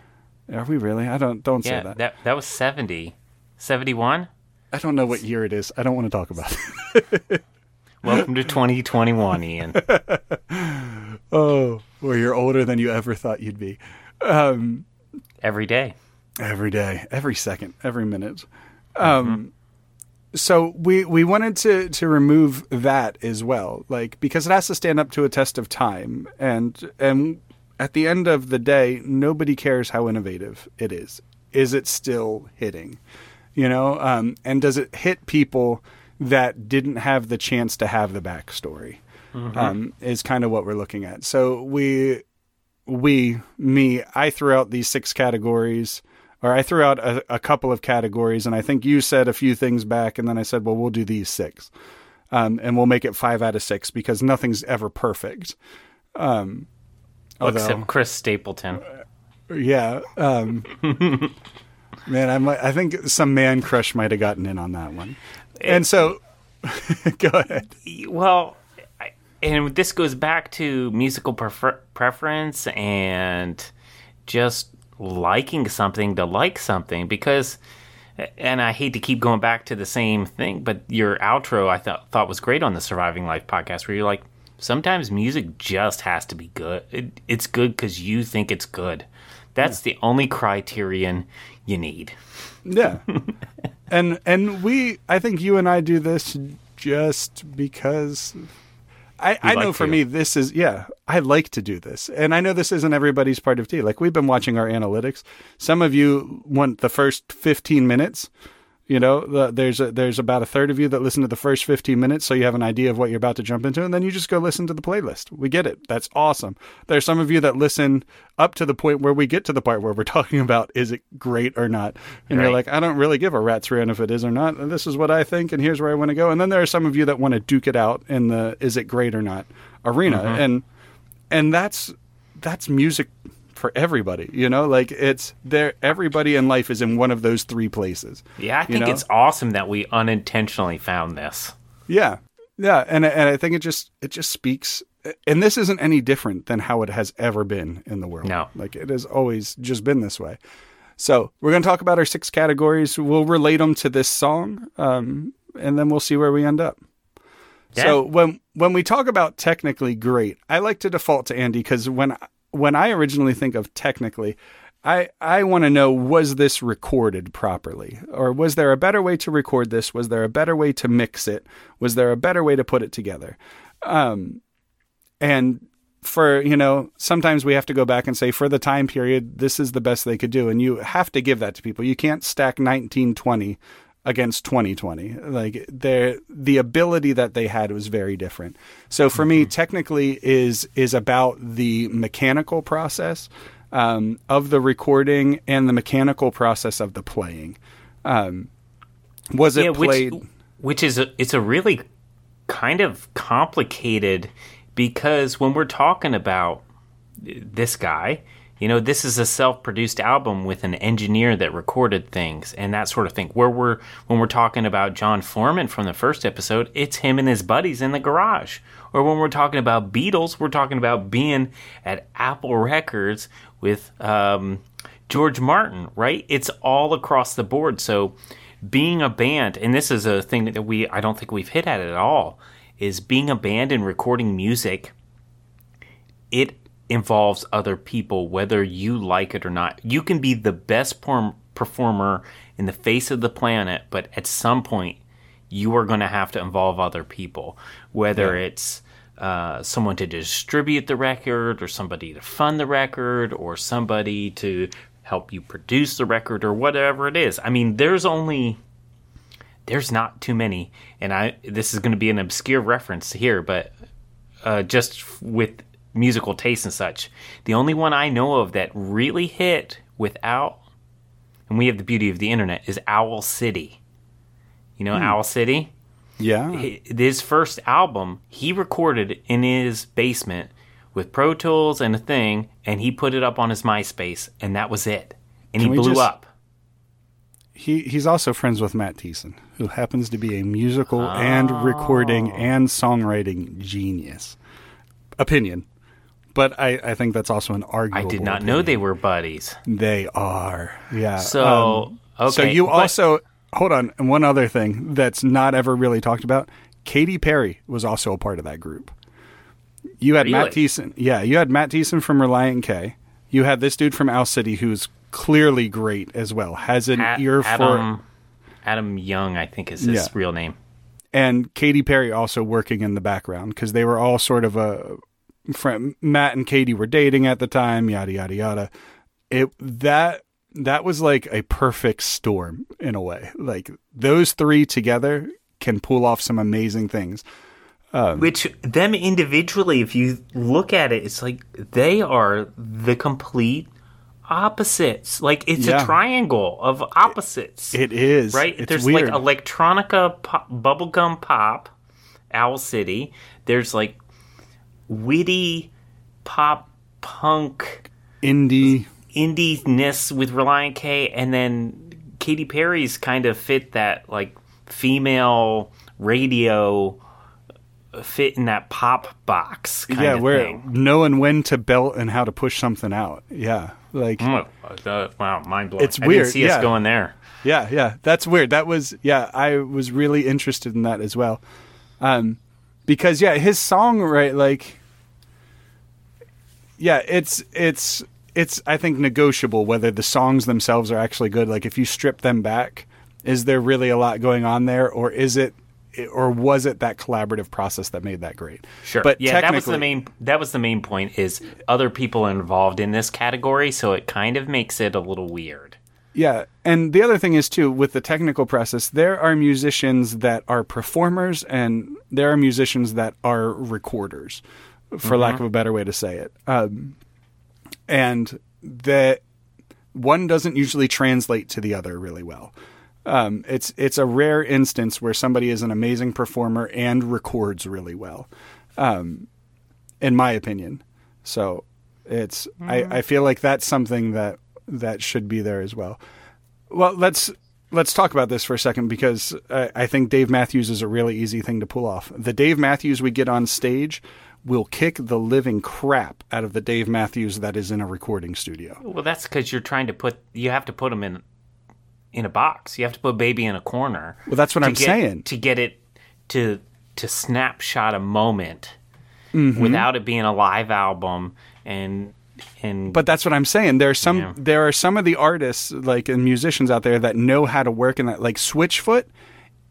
Are we really? I don't don't say that. that that was 70 71 i don't know what year it is i don't want to talk about it welcome to 2021 ian oh where you're older than you ever thought you'd be um every day. every day, every second, every minute. Um, so we we wanted to to remove that as well, like because it has to stand up to a test of time, and and at the end of the day, nobody cares how innovative it is. Is it still hitting? You know, um, and does it hit people that didn't have the chance to have the backstory? Um, is kind of what we're looking at. So we we, me, I threw out these six categories, or I threw out a, a couple of categories, and I think you said a few things back, and then I said, well, we'll do these six, um, and we'll make it five out of six because nothing's ever perfect. Um, although, Except Chris Stapleton. yeah, um, man, I might, I think some man crush might have gotten in on that one, and so go ahead. Well, I- and this goes back to musical prefer- preference and just liking something to like something because and I hate to keep going back to the same thing, but your outro I thought thought was great on the Surviving Life podcast where you're like sometimes music just has to be good. It, it's good cuz you think it's good. That's the only criterion you need. Yeah. and and we I think you and I do this just because I, I know like for to. me this is yeah, I like to do this. And I know this isn't everybody's part of tea. Like we've been watching our analytics. Some of you want the first 15 minutes. You know, the, there's a, there's about a third of you that listen to the first 15 minutes, so you have an idea of what you're about to jump into, and then you just go listen to the playlist. We get it. That's awesome. There's some of you that listen up to the point where we get to the part where we're talking about is it great or not, and you're like, I don't really give a rat's rear if it is or not. This is what I think, and here's where I want to go. And then there are some of you that want to duke it out in the is it great or not arena, mm-hmm. and and that's that's music for everybody. You know, like it's there. Everybody in life is in one of those three places. Yeah, I You think know? it's awesome that we unintentionally found this. Yeah, yeah, and and I think it just it just speaks. And this isn't any different than how it has ever been in the world. No. like it has always just been this way. So we're going to talk about our six categories. We'll relate them to this song, um, and then we'll see where we end up. So when when we talk about technically great, I like to default to Andy because when when I originally think of technically, I I want to know was this recorded properly or was there a better way to record this? Was there a better way to mix it? Was there a better way to put it together? Um, and for you know sometimes we have to go back and say for the time period this is the best they could do and you have to give that to people you can't stack 1920 against 2020 like their the ability that they had was very different. So for me technically is is about the mechanical process um, of the recording and the mechanical process of the playing. Um, was it yeah, played which which is a, it's a really kind of complicated because when we're talking about this guy, you know, this is a self-produced album with an engineer that recorded things and that sort of thing. Where we're when we're talking about Jon Foreman from the first episode, it's him and his buddies in the garage. Or when we're talking about Beatles, we're talking about being at Apple Records with um, George Martin, right? It's all across the board. So being a band, and this is a thing that we I don't think we've hit at at all, is being a band and recording music. It involves other people, whether you like it or not. You can be the best perm- performer in the face of the planet, but at some point, you are going to have to involve other people, whether it's uh, someone to distribute the record, or somebody to fund the record, or somebody to help you produce the record, or whatever it is. I mean, there's only there's not too many, and I this is going to be an obscure reference here, but uh, just f- with musical taste and such, the only one I know of that really hit without, and we have the beauty of the internet, is Owl City. You know, hmm. Owl City. yeah Hi- His first album, he recorded in his basement with Pro Tools and a thing, and he put it up on his MySpace, and that was it. And Can he blew just- up. he he's also friends with Matt Thiessen, who happens to be a musical and recording oh. and songwriting genius. Opinion, but I, I think that's also an argument. I did not know they were buddies. they are. Yeah. So, Um, so you but- also hold on. And one other thing that's not ever really talked about: Katy Perry was also a part of that group. You had Matt Really? Thiessen. Yeah, you had Matt Thiessen from Relient K. You had this dude from Owl City who's clearly great as well. Has an ear for Adam Adam Young, I think is his Yeah. real name. and Katy Perry also working in the background because they were all sort of a friend. Matt and Katy were dating at the time. Yada yada yada. It that that was like a perfect storm in a way. Like those three together can pull off some amazing things. Um, Which them individually, if you look at it, it's like they are the complete opposites. Like it's Yeah. a triangle of opposites. It is right? It's There's weird. like electronica pop, bubblegum pop, Owl City. There's like witty pop punk indie. indie-ness with Relient K, and then Katy Perry's kind of fit that like female radio fit in that pop box kind yeah, of where thing. knowing when to belt and how to push something out. Yeah, like Oh, uh, wow, mind blowing. It's weird, see yeah. us going there. Yeah, yeah, that's weird. That was yeah, I was really interested in that as well, um, because yeah, his song right like, yeah, it's it's it's I think negotiable whether the songs themselves are actually good. Like if you strip them back, is there really a lot going on there, or is it, or was it that collaborative process that made that great? Sure. but yeah, that was the main. That was the main point. Is other people involved in this category, so it kind of makes it a little weird. Yeah, and the other thing is too with the technical process, there are musicians that are performers, and there are musicians that are recorders, for lack of a better way to say it. Um, and that one doesn't usually translate to the other really well. Um, it's it's a rare instance where somebody is an amazing performer and records really well, um, in my opinion. So it's I, I feel like that's something that that should be there as well. Well, let's let's talk about this for a second because I, I think Dave Matthews is a really easy thing to pull off. The Dave Matthews we get on stage will kick the living crap out of the Dave Matthews that is in a recording studio. Well, that's because you're trying to put. You have to put them in in a box. You have to put baby in a corner. Well, that's what I'm get- saying. to get it to to snapshot a moment Mm-hmm. without it being a live album and and But that's what I'm saying. There are some Yeah. there are some of the artists like and musicians out there that know how to work in that like Switchfoot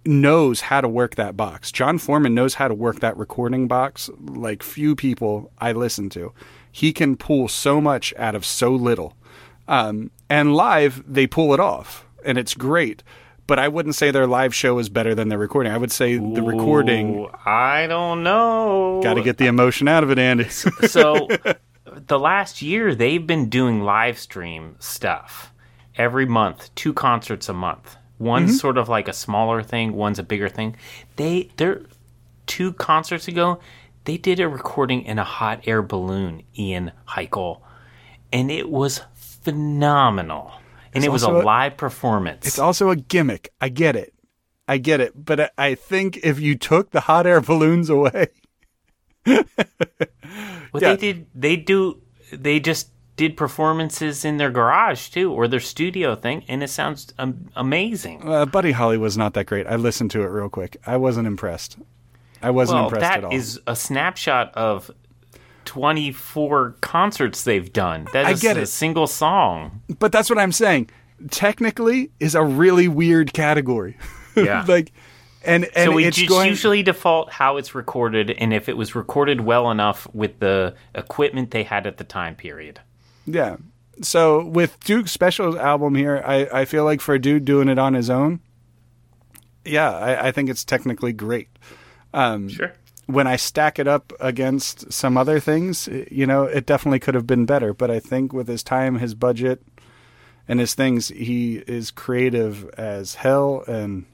knows how to work that box. Jon Foreman knows how to work that recording box like few people I listen to. He can pull so much out of so little. Um, and live they pull it off and it's great. But I wouldn't say their live show is better than their recording. I would say the recording I don't know. got to get the emotion out of it, Andy. so the last year they've been doing live stream stuff every month two concerts a month one's Mm-hmm. sort of like a smaller thing one's a bigger thing they they're two concerts ago they did a recording in a hot air balloon ian heichel and it was phenomenal and it was a live performance It's also a gimmick. I get it. I get it. But I, I think if you took the hot air balloons away, Well, Yeah. they did. They do. They just did performances in their garage too, or their studio thing, and it sounds um, amazing. uh, Buddy Holly was not that great. I listened to it real quick. I wasn't impressed. I wasn't Well, impressed at all. is a snapshot of twenty-four concerts they've done. That I get a it. single song. but that's what I'm saying. Technically, is a really weird category. Yeah. like, and and so we it's just going. usually default how it's recorded, and if it was recorded well enough with the equipment they had at the time period. Yeah. So with Duke's special album here, I, I feel like for a dude doing it on his own, yeah, I, I think it's technically great. Sure. when I stack it up against some other things, you know, it definitely could have been better. But I think with his time, his budget, and his things, he is creative as hell, and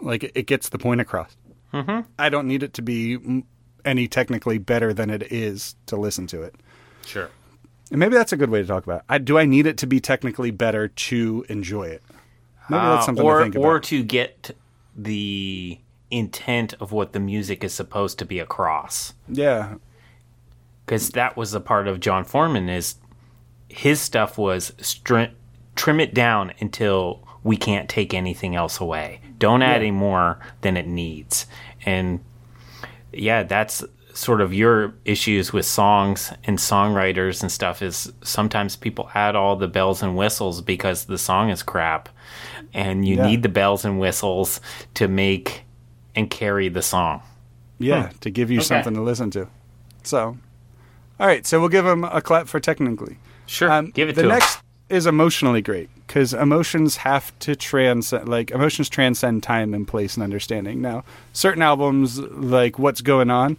like it- gets the point across. Mm-hmm. I don't need it to be any technically better than it is to listen to it. Sure. And maybe that's a good way to talk about. It. I, do I need it to be technically better to enjoy it? Maybe that's Uh, something or, to think about. Or to get the intent of what the music is supposed to be across. yeah, Because that was a part of Jon Foreman is his stuff was trim it down until we can't take anything else away. Don't add any more than it needs. And yeah, that's sort of your issues with songs and songwriters and stuff is sometimes people add all the bells and whistles because the song is crap and you Yeah. need the bells and whistles to make and carry the song. Yeah, to give you something to listen to. So, all right. So we'll give him a clap for technically. Sure, Um, give it the to 'em. next is emotionally great because emotions have to transcend like emotions transcend time and place and understanding now certain albums like what's going on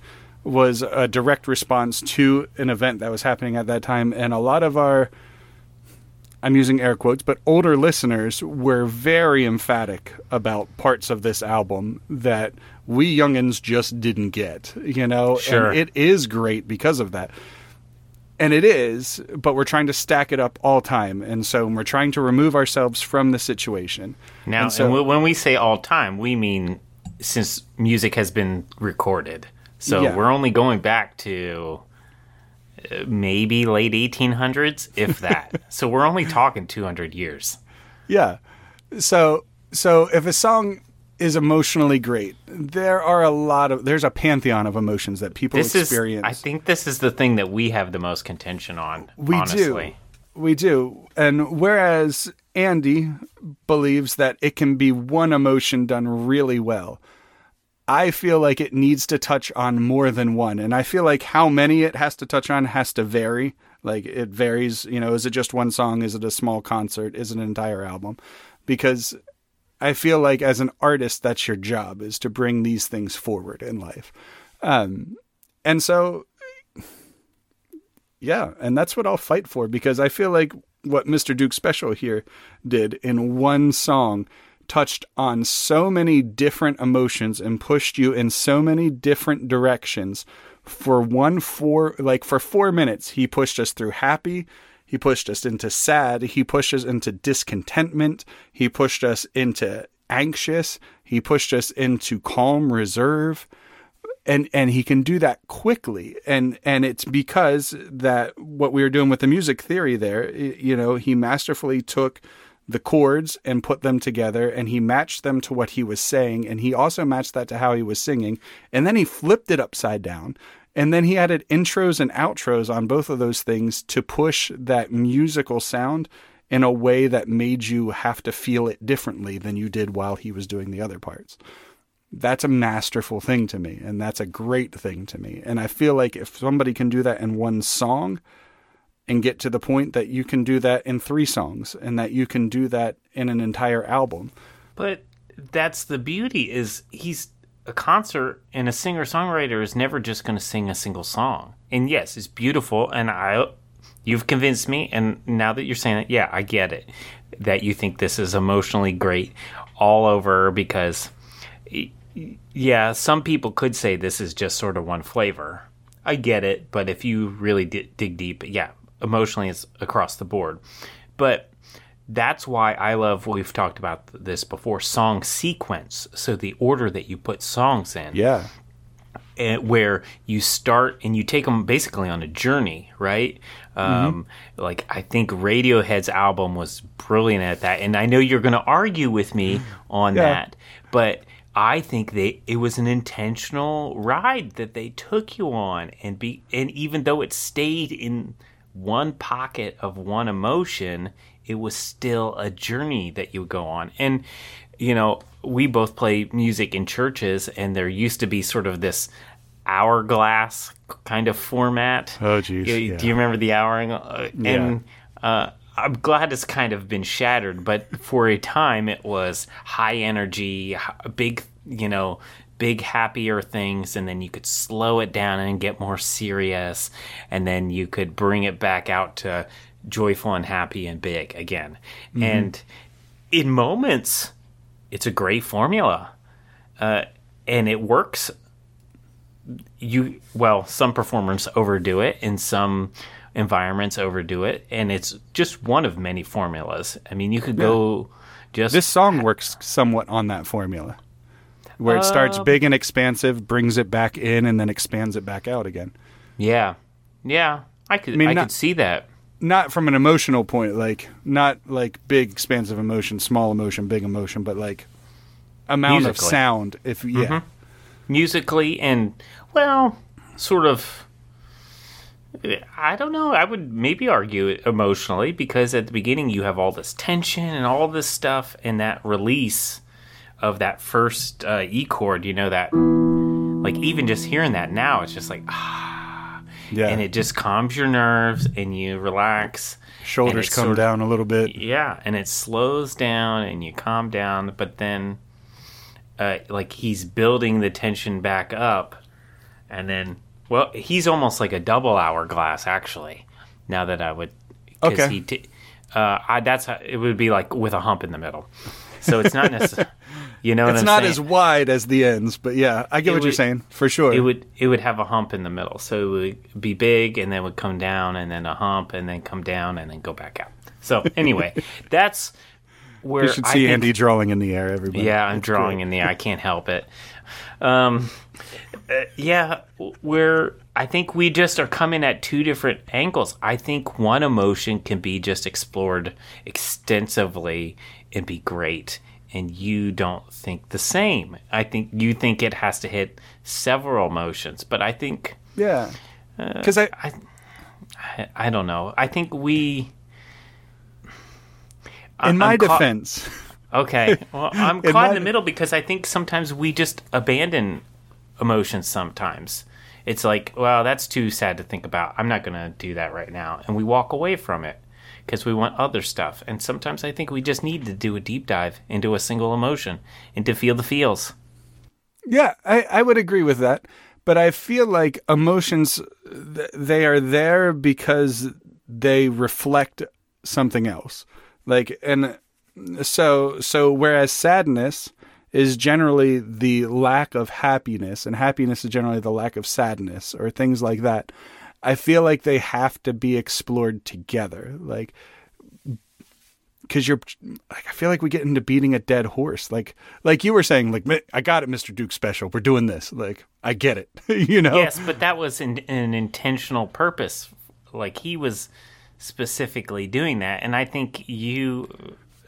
was a direct response to an event that was happening at that time and a lot of our i'm using air quotes but older listeners were very emphatic about parts of this album that we youngins just didn't get you know Sure. and it is great because of that and it is, but we're trying to stack it up all time, and so we're trying to remove ourselves from the situation. Now, and so, and w- when we say all time, we mean since music has been recorded. So Yeah. we're only going back to uh, maybe late 1800s, if that. so we're only talking 200 years. yeah, so so if a song is emotionally great, there are a lot of there's a pantheon of emotions that people This experience. is, I think, this is the thing that we have the most contention on. We honestly. do. We do. And whereas Andy believes that it can be one emotion done really well, I feel like it needs to touch on more than one. And I feel like how many it has to touch on has to vary. Like it varies, you know, is it just one song? Is it a small concert? Is it an entire album? Because I feel like as an artist, that's your job is to bring these things forward in life. Um, and so yeah, and that's what I'll fight for because I feel like what Mr. Duke Special here did in one song touched on so many different emotions and pushed you in so many different directions. For one four like for 4 minutes he pushed us through happy he pushed us into sad he pushed us into discontentment he pushed us into anxious he pushed us into calm reserve. And and he can do that quickly. And and it's because that what we were doing with the music theory there you know he masterfully took the chords and put them together and he matched them to what he was saying and he also matched that to how he was singing. And then he flipped it upside down and then he added intros and outros on both of those things to push that musical sound in a way that made you have to feel it differently than you did while he was doing the other parts. That's a masterful thing to me and that's a great thing to me. And i feel like if somebody can do that in one song and get to the point that you can do that in three songs and that you can do that in an entire album But that's the beauty is he's a concert and a singer songwriter is never just going to sing a single song. And yes, it's beautiful and I you've convinced me and now that you're saying it, yeah, I get it. That you think this is emotionally great all over because yeah, some people could say this is just sort of one flavor. I get it, but if you really di- dig deep, yeah, emotionally it's across the board. But that's why I love we've talked about this before song sequence. So the order that you put songs in, yeah and where you start and you take them basically on a journey, right? Um, like I think Radiohead's album was brilliant at that, and I know you're going to argue with me on Yeah. that, but I think they it was an intentional ride that they took you on, and be and even though it stayed in one pocket of one emotion, it was still a journey that you would go on, and you know we both play music in churches, and there used to be sort of this hourglass kind of format. Oh, geez, You- yeah. Do you remember the hour? Uh, And uh, I'm glad it's kind of been shattered, but for a time it was high energy, big, you know, big happier things, and then you could slow it down and get more serious, and then you could bring it back out to joyful and happy and big again. And in moments, it's a great formula, uh, and it works. You well some performers overdo it and some environments overdo it and it's just one of many formulas. I mean you could go just this song works somewhat on that formula where it starts um, big and expansive brings it back in and then expands it back out again. Yeah. Yeah. I could i, mean, not- could see that. not from an emotional point like not like big expansive emotion small emotion big emotion but like amount of sound if yeah. Mm-hmm. Musically and well sort of I don't know. I would maybe argue it emotionally because at the beginning you have all this tension and all this stuff, and that release of that first uh, E chord, you know, that like even just hearing that now, it's just like ah, Yeah. and it just calms your nerves and you relax. Shoulders come sort of- down a little bit. Yeah, and it slows down and you calm down, but then uh, like he's building the tension back up, and then well, he's almost like a double hourglass actually. Now that I would, 'cause Okay. he t- uh, I, that's how, it would be like with a hump in the middle. So it's not necessarily, you know, It's not saying? as wide as the ends, but yeah, I get It what you're saying for sure. it would it would have a hump in the middle. So it would be big and then would come down and then a hump and then come down and then go back out. So anyway, that's where you should see think- Andy drawing in the air. Everybody. Yeah, I'm It's drawing great. in the air. I can't help it. Um, uh, yeah, where I think we just are coming at two different angles. I think one emotion can be just explored extensively and be great, and you don't think the same. I think you think it has to hit several emotions, but I think Yeah. Uh, Because I, I, I don't know. I think we. In my I'm caught- defense, Okay. Well, I'm In caught in my- the middle because I think sometimes we just abandon emotions sometimes. It's like, well, that's too sad to think about. I'm not going to do that right now. And we walk away from it because we want other stuff. And sometimes I think we just need to do a deep dive into a single emotion and to feel the feels. yeah, I, I would agree with that. But I feel like emotions, they are there because they reflect something else. Like, and so, so whereas sadness is generally the lack of happiness, and happiness is generally the lack of sadness or things like that. I feel like they have to be explored together. Like, because you're like I feel like we get into beating a dead horse. Like like you were saying, like I got it, Mr. Duke special. We're doing this. Like I get it. you know? Yes, but that was in, an intentional purpose. Like he was specifically doing that. And I think you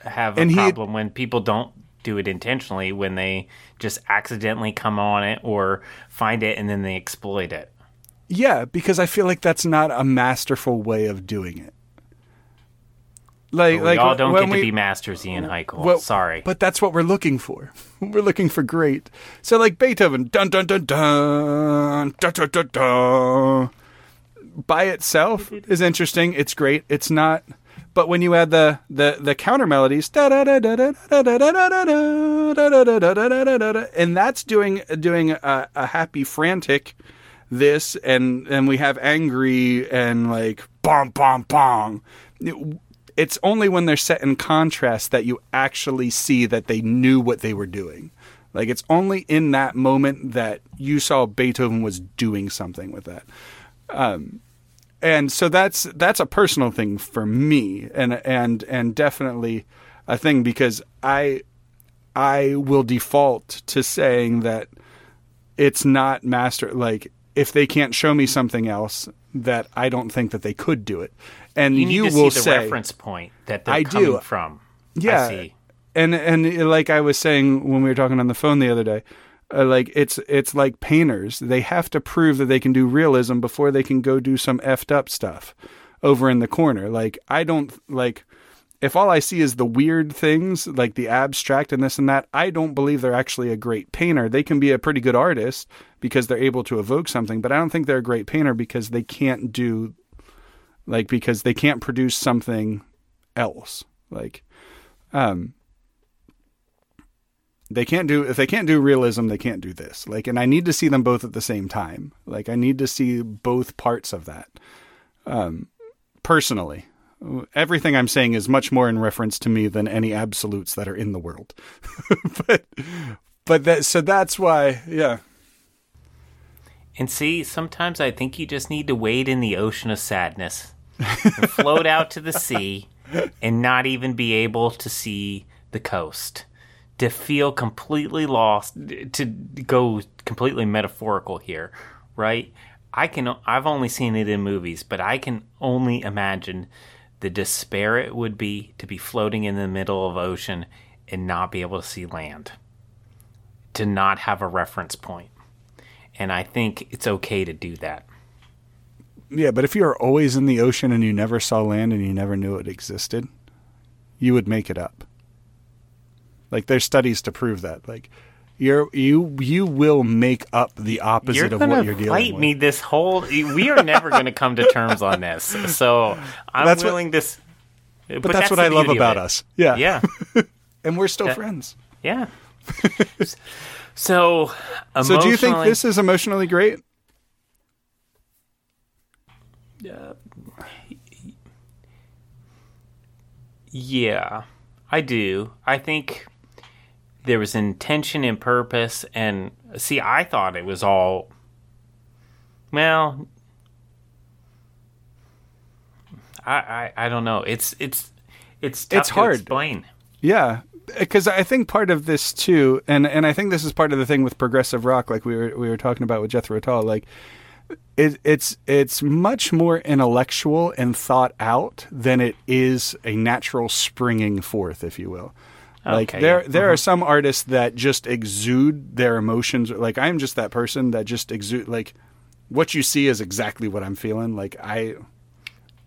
have a And problem when people don't do it intentionally, when they just accidentally come on it or find it and then they exploit it. Yeah, because I feel like that's not a masterful way of doing it. Like, we like all don't get we, to be masters, Ian Heichel. Well, Sorry, but that's what we're looking for. we're looking for great. So, like Beethoven, dun dun dun dun dun dun dun. dun by itself is interesting. It's great. It's not. But when you add the the the counter melodies, and that's doing doing a, a happy frantic this and and we have angry and like bong bong bong. It's only when they're set in contrast that you actually see that they knew what they were doing. Like it's only in that moment that you saw Beethoven was doing something with that. Um, and so that's that's a personal thing for me, and and and definitely a thing because I I will default to saying that it's not master like if they can't show me something else that I don't think that they could do it. And you you, will see the say reference point that they're I coming do. from. Yeah. And and like I was saying when we were talking on the phone the other day, uh, like it's it's like painters. They have to prove that they can do realism before they can go do some effed up stuff over in the corner. Like I don't like if all I see is the weird things, like the abstract and this and that, I don't believe they're actually a great painter. They can be a pretty good artist because they're able to evoke something, but I don't think they're a great painter because they can't do like because they can't produce something else. Like um they can't do if they can't do realism they can't do this like and i need to see them both at the same time like i need to see both parts of that um personally everything i'm saying is much more in reference to me than any absolutes that are in the world but but that so that's why yeah And see, sometimes I think you just need to wade in the ocean of sadness and float out to the sea and not even be able to see the coast. To feel completely lost, to go completely metaphorical here, right? I can I've only seen it in movies, but I can only imagine the despair it would be to be floating in the middle of ocean and not be able to see land. To not have a reference point and I think it's okay to do that. Yeah, but if you were always in the ocean and you never saw land and you never knew it existed, you would make it up. Like there's studies to prove that. Like you're you you will make up the opposite of what you're dealing fight with. me this whole. We are never going to come to terms on this. So I'm That's willing to. s- But, but that's, what I love about us. Yeah. Yeah, And we're still That- friends. yeah. so, So do you think this is emotionally great? Yeah. Yeah, I do. I think there was intention and purpose, and see, I thought it was all. Well, I I, I don't know. It's it's it's tough It's to hard. explain. Yeah, because I think part of this too, and and I think this is part of the thing with progressive rock, like we were we were talking about with Jethro Tull, like it, it's it's much more intellectual and thought out than it is a natural springing forth, if you will. Like Okay, there yeah. there are some artists that just exude their emotions. Like I'm just that person that just exude like what you see is exactly what I'm feeling. Like I.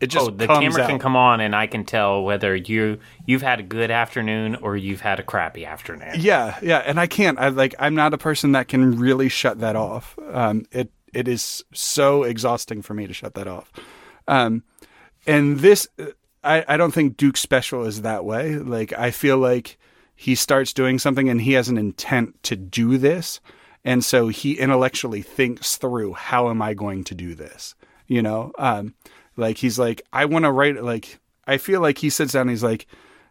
It just oh, the camera out. can come on, and I can tell whether you you've had a good afternoon or you've had a crappy afternoon. Yeah, yeah, and I can't. I like. I'm not a person that can really shut that off. Um, it it is so exhausting for me to shut that off. Um, and this, I I don't think Duke Special is that way. Like I feel like he starts doing something and he has an intent to do this, and so he intellectually thinks through how am I going to do this. You know, um, like he's like I want to write. Like I feel like he sits down. and He's like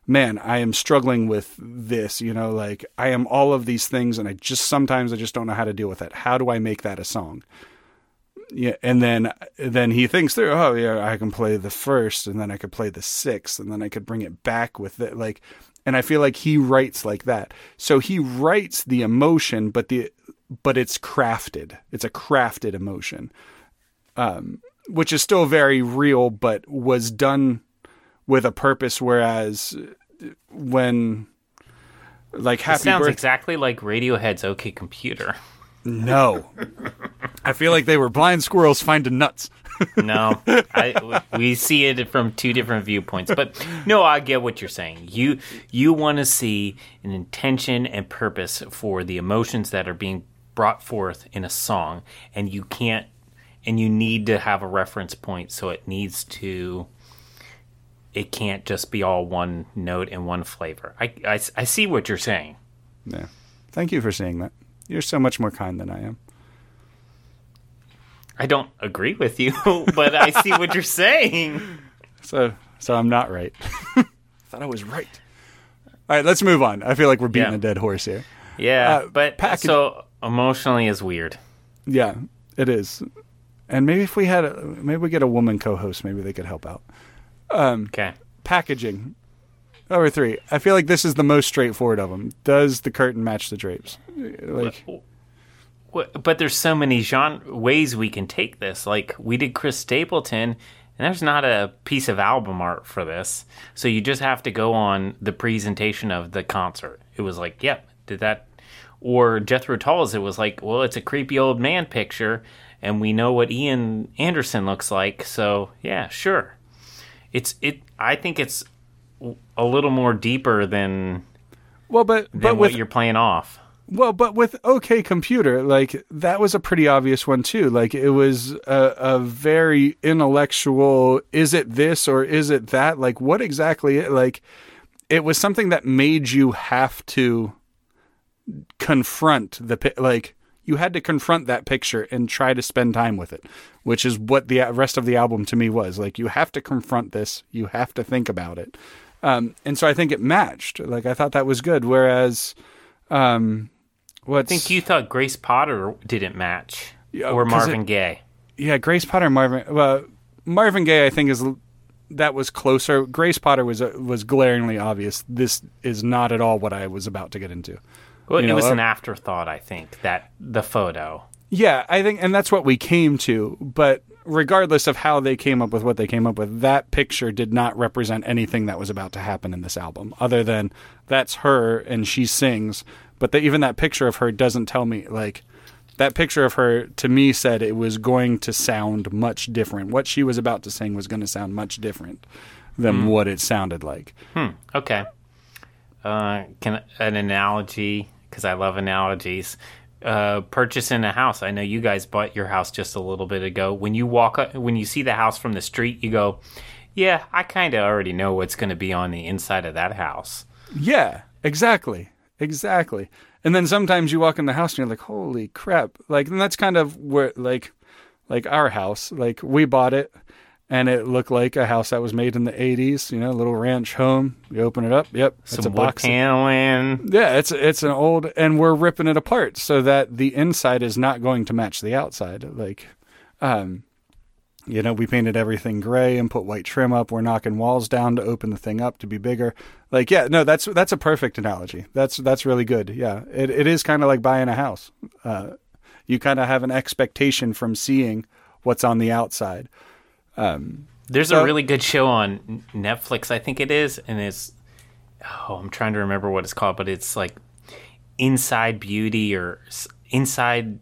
man, I am struggling with this, you know, like I am all of these things and I just sometimes I just don't know how to deal with it. How do I make that a song? Yeah, and then then he thinks through, oh yeah, I can play the first and then I could play the sixth and then I could bring it back with it like and I feel like he writes like that. So he writes the emotion but the but it's crafted. It's a crafted emotion. Um which is still very real but was done with a purpose whereas when like It happy sounds birthday exactly like Radiohead's OK Computer. no i feel like they were blind squirrels finding nuts No, I, we see it from two different viewpoints. But no, I get what you're saying. You you want to see an intention and purpose for the emotions that are being brought forth in a song, and you can't, and you need to have a reference point. So it needs to. It can't just be all one note and one flavor. I, I, I see what you're saying. yeah thank you for saying that you're so much more kind than i am I don't agree with you, but I see what you're saying. so so i'm not right. Thought i was right. All right let's move on. I feel like we're beating Yeah. a dead horse here. Yeah, Uh, but package- so emotionally is weird. yeah it is. And maybe if we had a maybe we get a woman co-host maybe they could help out. Okay. packaging. Number three i feel like this is the most straightforward of them does the curtain match the drapes? Like Wh- But there's so many genre ways we can take this. Like we did Chris Stapleton, and there's not a piece of album art for this, so you just have to go on the presentation of the concert. It was like, yep, did that. Or Jethro Tull's, it was like, well, it's a creepy old man picture, and we know what Ian Anderson looks like, so yeah, sure. It's it. I think it's a little more deeper than well but than but what with you're playing off. Well, but with OK Computer, like that was a pretty obvious one too. Like it was a, a very intellectual. Is it this or is it that? Like what exactly? Like it was something that made you have to confront the like you had to confront that picture and try to spend time with it, which is what the rest of the album to me was. Like you have to confront this, you have to think about it, um, and so I think it matched. Like I thought that was good. Whereas, um, what's I think you thought Grace Potter didn't match, Yeah, or Marvin it- Gaye. yeah, Grace Potter, and Marvin. Well, Marvin Gaye, I think is that was closer. Grace Potter was uh, was glaringly obvious. This is not at all what I was about to get into. Well, You it know, was uh, an afterthought, I think. That the photo. Yeah, I think, and that's what we came to. But regardless of how they came up with what they came up with, that picture did not represent anything that was about to happen in this album, other than that's her and she sings. But the, even that picture of her doesn't tell me like that picture of her to me said it was going to sound much different. What she was about to sing was going to sound much different than what it sounded like. Hmm. Okay. Uh, can an analogy? Because I love analogies. Uh, purchasing a house. I know you guys bought your house just a little bit ago. When you walk, up, when you see the house from the street, you go, "Yeah, I kind of already know what's going to be on the inside of that house." Yeah, exactly. Exactly. And then sometimes you walk in the house and you're like, "Holy crap." Like and that's kind of where like like our house, like we bought it and it looked like a house that was made in the 80s, you know, a little ranch home. You open it up, yep, it's Some a wood box. paneling. Yeah, it's it's an old and we're ripping it apart so that the inside is not going to match the outside. Like um you know, we painted everything gray and put white trim up. We're knocking walls down to open the thing up to be bigger. Like, yeah, no, that's that's a perfect analogy. That's that's really good. Yeah, it it is kind of like buying a house. Uh, you kind of have an expectation from seeing what's on the outside. There's So- a really good show on Netflix, I think it is, and it's oh, I'm trying to remember what it's called, but it's like Inside Beauty or Inside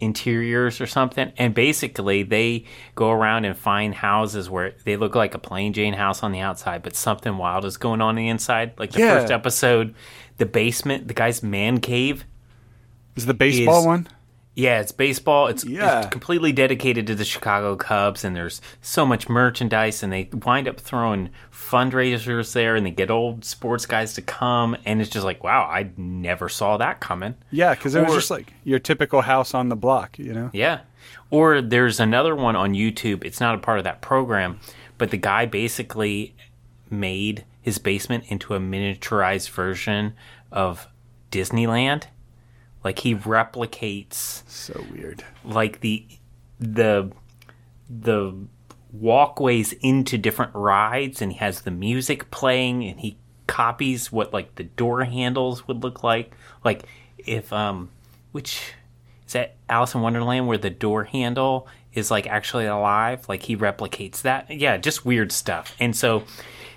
Interiors or something. And basically, they go around and find houses where they look like a plain Jane house on the outside, but something wild is going on, on the inside. Like the Yeah. first episode, the basement, the guy's man cave. Is the baseball Is- one? Yeah, it's baseball. It's, Yeah. it's completely dedicated to the Chicago Cubs, and there's so much merchandise, and they wind up throwing fundraisers there, and they get old sports guys to come, and it's just like, wow, I never saw that coming. Yeah, because it was just like your typical house on the block. You know. Yeah. Or there's another one on YouTube. It's not a part of that program, but the guy basically made his basement into a miniaturized version of Disneyland. Like he replicates So weird. like the the the walkways into different rides and he has the music playing and he copies what like the door handles would look like. Like if um which is that Alice in Wonderland where the door handle is like actually alive? Like he replicates that? Yeah just weird stuff. And so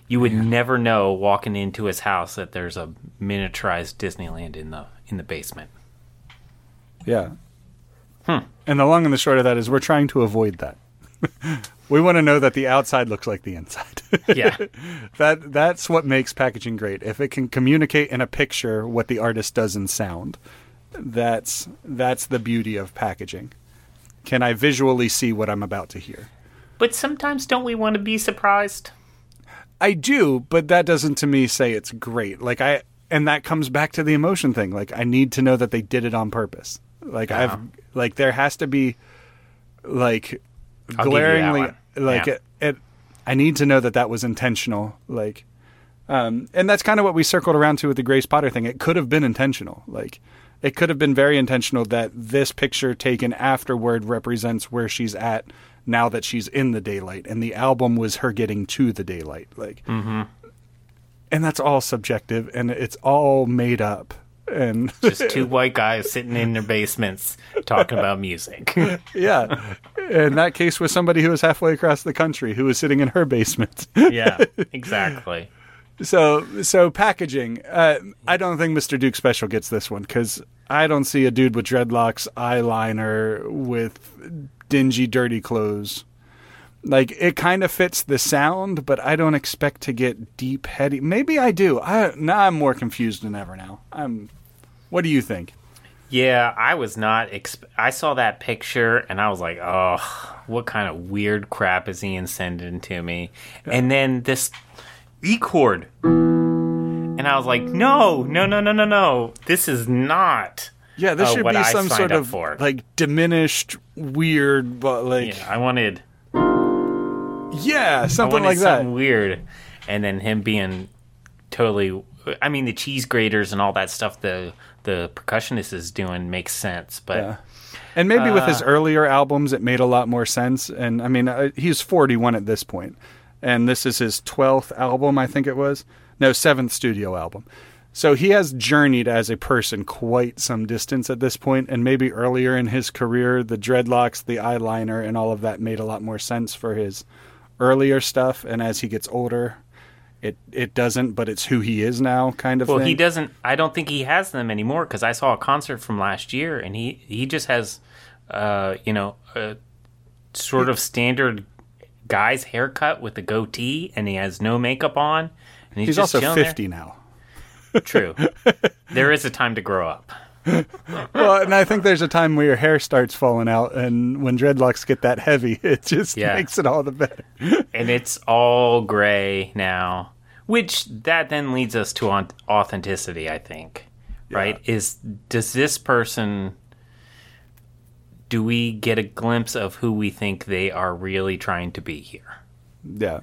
you would never know walking into his house that there's a miniaturized Disneyland in the in the basement Yeah. Hmm. And the long and the short of that is we're trying to avoid that. we want to know that the outside looks like the inside. yeah that that's what makes packaging great. If it can communicate in a picture what the artist does in sound, that's that's the beauty of packaging. Can I visually see what I'm about to hear? but sometimes don't we want to be surprised I do, but that doesn't to me say it's great. Like I and that comes back to the emotion thing. Like I need to know that they did it on purpose. Like I've like there has to be like I'll give you that glaringly like Yeah. it, it I need to know that that was intentional. Like um and that's kind of what we circled around to with the Grace Potter thing. It could have been intentional. Like it could have been very intentional that this picture taken afterward represents where she's at now that she's in the daylight and the album was her getting to the daylight like and that's all subjective and it's all made up and just two white guys sitting in their basements talking about music. yeah. In that case was somebody who was halfway across the country who was sitting in her basement. Yeah, exactly. so so packaging uh, i don't think mr duke special gets this one because i don't see a dude with dreadlocks eyeliner with dingy dirty clothes. Like it kind of fits the sound but i don't expect to get deep heady. Maybe i do. I now i'm more confused than ever now. I'm what do you think Yeah, I was not. Exp- I saw that picture and I was like, oh, what kind of weird crap is Ian sending to me? And then this E chord. And I was like, no, no, no, no, no, no. This is not. yeah this uh, should be I some sort of for. like diminished weird but like Yeah, I wanted. yeah something wanted like that something weird. And then him being totally. I mean, the cheese graters and all that stuff the the percussionist is doing makes sense, but. Yeah. And maybe with Uh, his earlier albums, it made a lot more sense. And I mean, uh, he's 41 at this point, and this is his 12th album, I think it was. No, seventh studio album. So he has journeyed as a person quite some distance at this point, and maybe earlier in his career, the dreadlocks, the eyeliner, and all of that made a lot more sense for his earlier stuff. And as he gets older, it it doesn't, but it's who he is now, kind of. Well, thing. he doesn't. I don't think he has them anymore because I saw a concert from last year, and he he just has, uh, you know, a sort of standard guy's haircut with a goatee, and he has no makeup on. And he's, He's just also chilling there. fifty now. True. there is a time to grow up. well, and I think there's a time where your hair starts falling out, and when dreadlocks get that heavy, it just Yeah. makes it all the better. and it's all gray now which that then leads us to authenticity i think right? Is does this person do we get a glimpse of who we think they are really trying to be here? Yeah,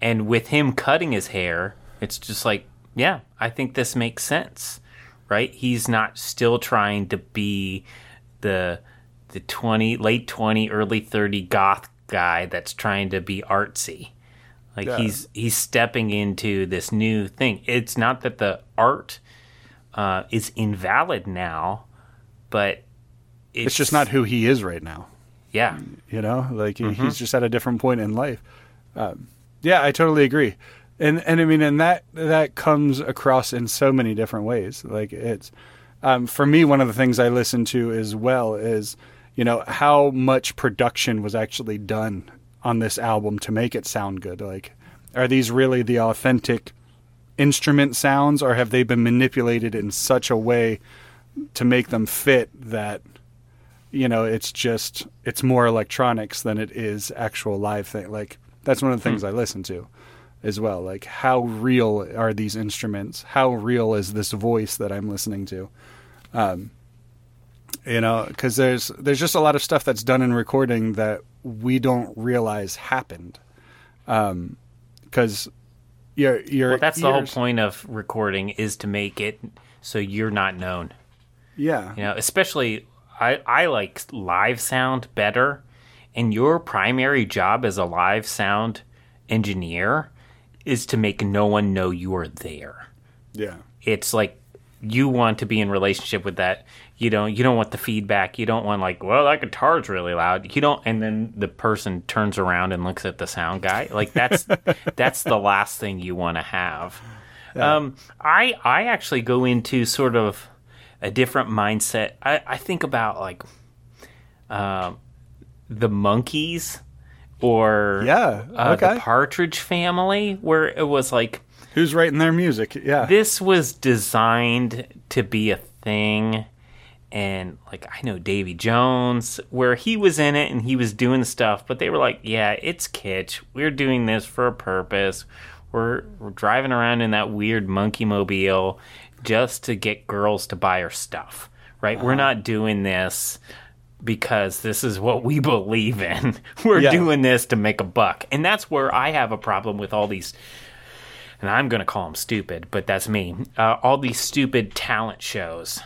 and with him cutting his hair it's just like yeah i think this makes sense right he's not still trying to be the the 20 late 20 early 30 goth guy that's trying to be artsy like Yeah. he's he's stepping into this new thing it's not that the art uh, is invalid now but it's, it's just not who he is right now. yeah You know, like Mm-hmm. he's just at a different point in life. Um, yeah, I totally agree, and and I mean, and that that comes across in so many different ways. Like it's um, for me, one of the things I listen to as well is you know how much production was actually done on this album to make it sound good. Like, are these really the authentic instrument sounds, or have they been manipulated in such a way to make them fit that you know it's just it's more electronics than it is actual live thing like that's one of the things i listen to as well. Like how real are these instruments? How real is this voice that i'm listening to? Um you know because there's there's just a lot of stuff that's done in recording that we don't realize happened. Um because your your well that's the whole point of recording is to make it so you're not known. Yeah. You know, especially I, I like live sound better. And your primary job as a live sound engineer is to make no one know you are there. yeah It's like you want to be in relationship with that. You don't you don't want the feedback. You don't want like, well, that guitar's really loud. You don't and then the person turns around and looks at the sound guy. Like that's that's the last thing you want to have. Um, I I actually go into sort of a different mindset. I, I think about like um, the Monkees or Yeah, uh, okay. the Partridge Family, where it was like who's writing their music? Yeah. this was designed to be a thing. And like i know davy jones where he was in it and he was doing stuff but they were like yeah it's kitsch. We're doing this for a purpose. We're, we're driving around in that weird monkey mobile just to get girls to buy our stuff right? We're not doing this because this is what we believe in we're Yeah. doing this to make a buck and that's where i have a problem with all these and I'm going to call them stupid, but that's me. Uh, all these stupid talent shows,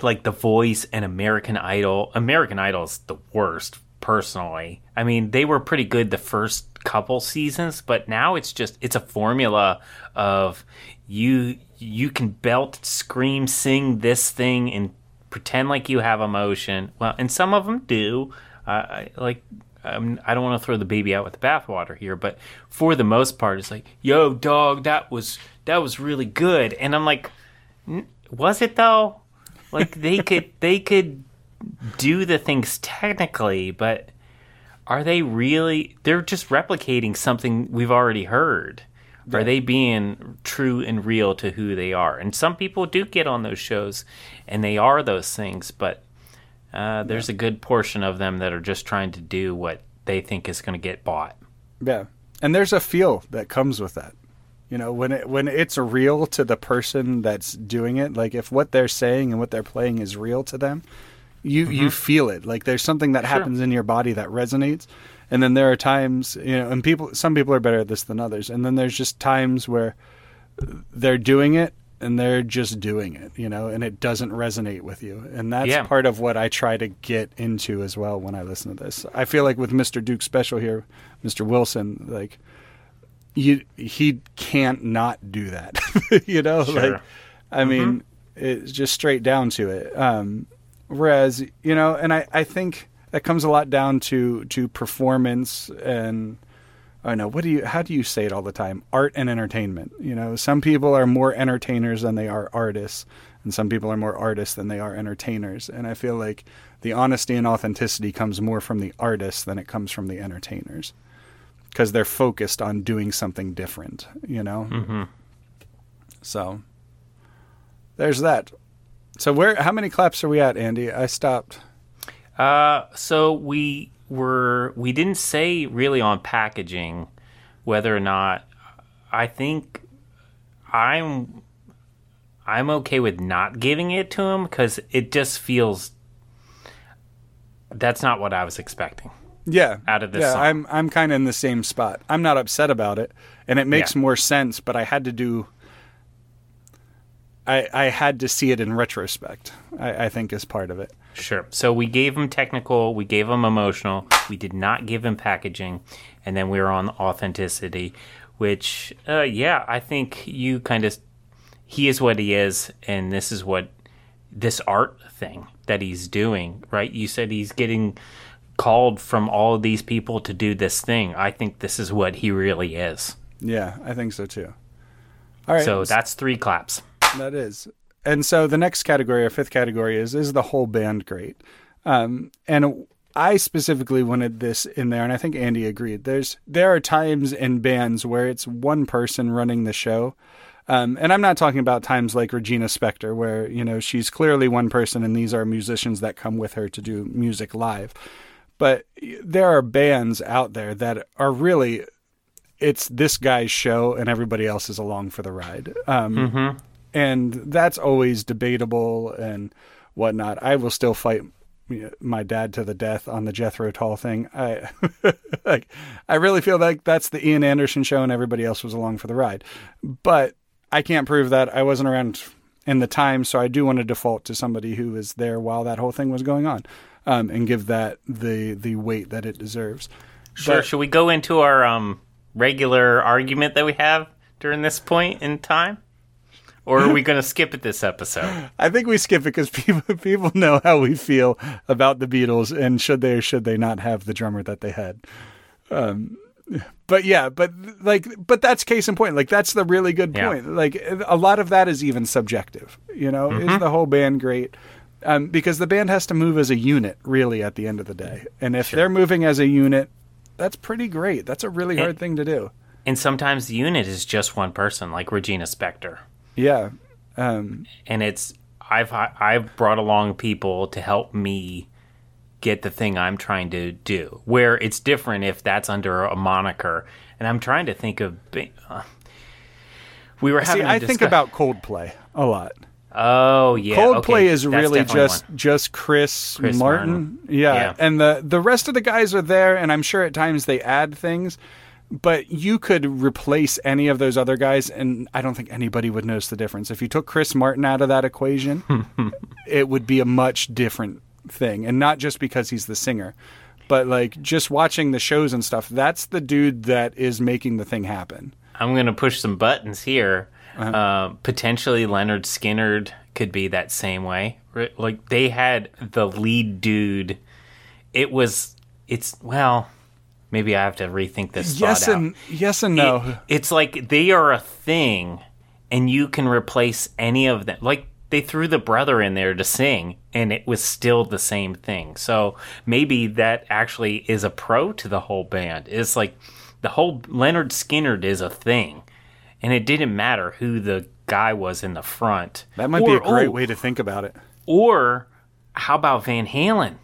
like The Voice and American Idol. American Idol's the worst, personally. I mean, they were pretty good the first couple seasons, but now it's just it's a formula of you you can belt, scream, sing this thing, and pretend like you have emotion. Well, and some of them do. Uh, I, like um, I don't want to throw the baby out with the bathwater here, but for the most part, it's like, "Yo, dog, that was that was really good," and I'm like, "N- "Was it though?" Like they could they could do the things technically, but are they really? They're just replicating something we've already heard. Are they being true and real to who they are? And some people do get on those shows, and they are those things, but uh, there's a good portion of them that are just trying to do what they think is going to get bought. Yeah, and there's a feel that comes with that. You know, when it when it's real to the person that's doing it, like if what they're saying and what they're playing is real to them, you you feel it. Like there's something that happens in your body that resonates. And then there are times, you know, and people some people are better at this than others. And then there's just times where they're doing it and they're just doing it, you know, and it doesn't resonate with you. And that's Yeah. part of what I try to get into as well when I listen to this. I feel like with Mr. Duke Special here, Mr. Wilson, like you he can't not do that. you know, Sure. like I mean, it's just straight down to it. Um whereas, you know, and I I think that comes a lot down to to performance and I know what do you how do you say it all the time? Art and entertainment. You know, some people are more entertainers than they are artists, and some people are more artists than they are entertainers. And I feel like the honesty and authenticity comes more from the artists than it comes from the entertainers because they're focused on doing something different. You know. Mm-hmm. So there's that. So where? How many claps are we at, Andy? I stopped. Uh, so we were we didn't say really on packaging whether or not I think I'm I'm okay with not giving it to him because it just feels that's not what I was expecting. Yeah, Out of this Yeah, song. I'm I'm kind of in the same spot. I'm not upset about it, and it makes Yeah. more sense. But I had to do. I I had to see it in retrospect. I, I think is part of it. Sure. So we gave him technical, we gave him emotional, we did not give him packaging, and then we were on authenticity, which, uh, yeah, I think you kind of, he is what he is, and this is what this art thing that he's doing, right? You said he's getting called from all of these people to do this thing. I think this is what he really is. Yeah, I think so too. All right, So that's three claps. That is. And so the next category, our fifth category, is is the whole band great? Um, and I specifically wanted this in there, and I think Andy agreed. There's there are times in bands where it's one person running the show. Um, and I'm not talking about times like Regina Spektor, where you know she's clearly one person, and these are musicians that come with her to do music live. But there are bands out there that are really, it's this guy's show, and everybody else is along for the ride. Um, and that's always debatable and whatnot. I will still fight my dad to the death on the Jethro Tull thing. I like, I really feel like that's the Ian Anderson show, and everybody else was along for the ride. But I can't prove that. I wasn't around in the time, so I do want to default to somebody who was there while that whole thing was going on, um, and give that the the weight that it deserves. Sure. But- Should we go into our um, regular argument that we have during this point in time? Or are we going to skip it this episode? I think we skip it because people people know how we feel about the Beatles and should they or should they not have the drummer that they had. Um, but yeah, but like, but that's case in point. Like that's the really good Yeah. point. Like a lot of that is even subjective. You know, is the whole band great? Um, because the band has to move as a unit, really, at the end of the day. And if they're moving as a unit, that's pretty great. That's a really hard thing to do. And sometimes the unit is just one person, like Regina Spektor. Yeah. Um, And it's I've I've brought along people to help me get the thing I'm trying to do. Where it's different if that's under a moniker. And I'm trying to think of. Uh, we were see, having. a I think about Coldplay a lot. Oh yeah, Coldplay okay, is that's really just one. just Chris, Chris Martin. Martin. Yeah. Yeah. and the the rest of the guys are there, and I'm sure at times they add things. But you could replace any of those other guys, and I don't think anybody would notice the difference. If you took Chris Martin out of that equation, it would be a much different thing, and not just because he's the singer, but like just watching the shows and stuff. That's the dude that is making the thing happen. I'm going to push some buttons here. Uh-huh. Uh, potentially, Lynyrd Skynyrd could be that same way. Like they had the lead dude. It was. It's well. Maybe I have to rethink this. Yes thought out. and yes and no. It- it's like they are a thing, and you can replace any of them. Like they threw the brother in there to sing, and it was still the same thing. So maybe that actually is a pro to the whole band. It's like the whole Lynyrd Skynyrd is a thing, and it didn't matter who the guy was in the front. that might be a great oh, way to think about it. Or how about Van Halen?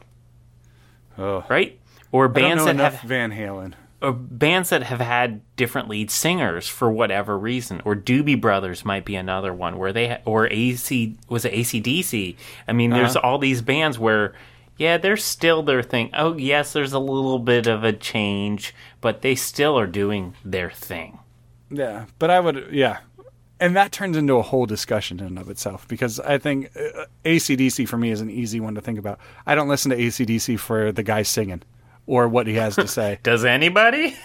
Oh. Right? Or bands that have Van Halen. or bands that have had different lead singers for whatever reason, or Doobie Brothers might be another one where they ha- or AC was it ACDC. I mean, there's Uh-huh. all these bands where yeah, they're still their thing. Oh yes, there's a little bit of a change, but they still are doing their thing. Yeah, but I would, yeah. And that turns into a whole discussion in and of itself because I think uh, ACDC for me is an easy one to think about. I don't listen to ACDC for the guy singing or what he has to say. Does anybody?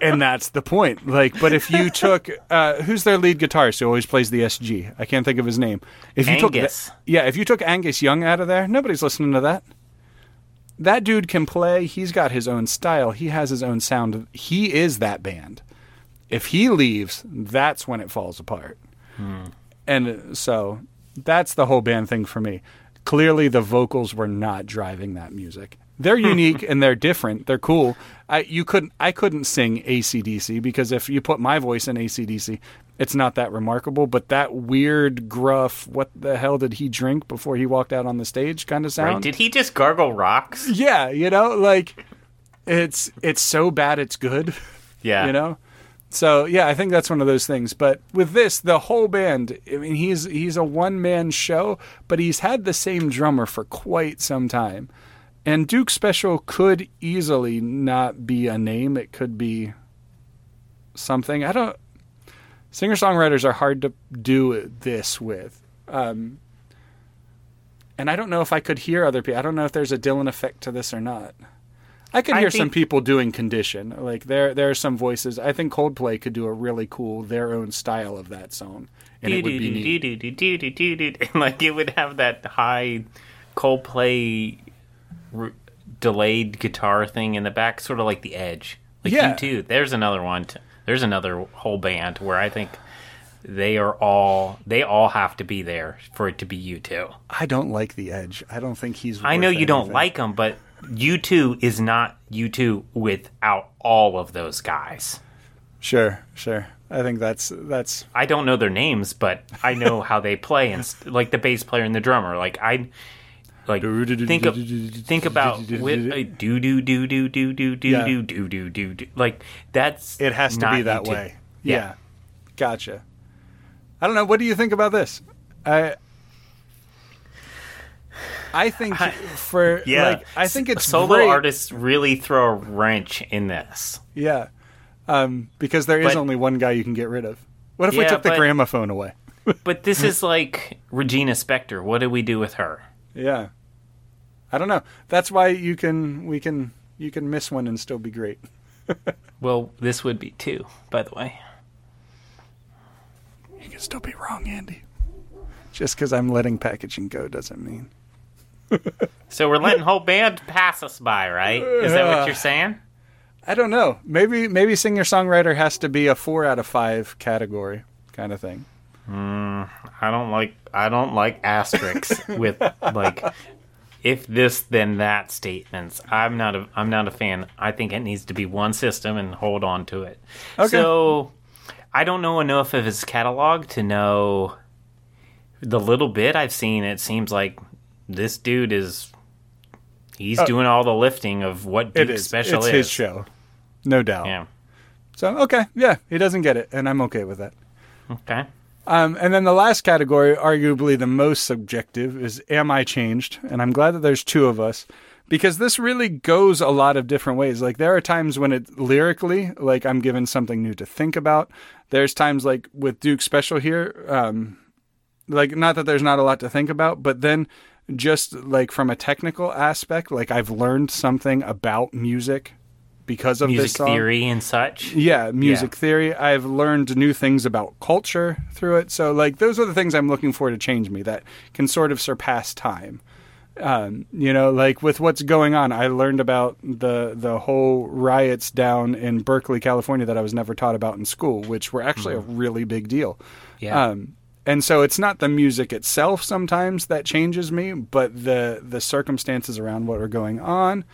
and that's the point. Like, but if you took, uh, who's their lead guitarist who always plays the SG? I can't think of his name. If you took, Angus. the- yeah, if you took Angus Young out of there, nobody's listening to that. that dude can play. He's got his own style. He has his own sound. He is that band. If he leaves, that's when it falls apart. And so that's the whole band thing for me. Clearly, the vocals were not driving that music. They're unique and they're different. They're cool. I you couldn't I couldn't sing ACDC because if you put my voice in ACDC, it's not that remarkable. But that weird gruff, what the hell did he drink before he walked out on the stage kind of sound? Right? Did he just gargle rocks? yeah, you know, like it's it's so bad it's good. Yeah. You know? So yeah, I think that's one of those things. But with this, the whole band, I mean he's he's a one man show, but he's had the same drummer for quite some time. And Duke Special could easily not be a name. It could be something. I don't singer songwriters are hard to do this with. Um, and I don't know if I could hear other people. I don't know if there's a Dylan effect to this or not. I could I hear some people doing condition. Like there, there are some voices. I think Coldplay could do a really cool their own style of that song, and it would be neat. And like it would have that high Coldplay r- delayed guitar thing in the back, sort of like the Edge. Like Yeah. U2. There's another one. T- there's another whole band where I think they are all they all have to be there for it to be U2. I don't like the Edge. I don't think he's. I know you don't like him, but U2 is not U2 without all of those guys. Sure, sure. I think that's that's I don't know their names, but I know how they play and st- like the bass player and the drummer. Like I like think of think about with do do do do do do do Yeah. do do do do do like that's it has to be that U2. way. Yeah. yeah, gotcha. I don't know. What do you think about this? I I think for Yeah, like I think it's solo great. artists really throw a wrench in this. Yeah, um, because there is But- only one guy you can get rid of. What if we took the but- gramophone away? But this is like Regina Spektor. What do we do with her? Yeah, I don't know. That's why you can we can you can miss one and still be great. Well, this would be two, by the way. You can still be wrong, Andy. Just because I'm letting packaging go doesn't mean. So we're letting whole band pass us by, right? Is that what you're saying? I don't know. Maybe maybe singer songwriter has to be a four out of five category kind of thing. Mm, I don't like I don't like asterisks with like if this then that statements. I'm not a I'm not a fan. I think it needs to be one system and hold on to it. Okay. So I don't know enough of his catalog to know the little bit I've seen. It seems like this dude is he's uh, doing all the lifting of what It Duke is. Special it's is. his show, no doubt. Yeah. So okay, yeah, he doesn't get it, and I'm okay with that. Okay. Um, and then the last category, arguably the most subjective, is Am I Changed? And I'm glad that there's two of us because this really goes a lot of different ways. Like, there are times when it lyrically, like, I'm given something new to think about. There's times, like, with Duke Special here, um, like, not that there's not a lot to think about, but then just like from a technical aspect, like, I've learned something about music because of this song. theory and such. Yeah, music Yeah. theory. I've learned new things about culture through it. So, like, those are the things I'm looking for to change me that can sort of surpass time. Um, you know, like with what's going on, I learned about the the whole riots down in Berkeley, California, that I was never taught about in school, which were actually a really big deal. Yeah. Um, and so it's not the music itself sometimes that changes me, but the the circumstances around what are going on.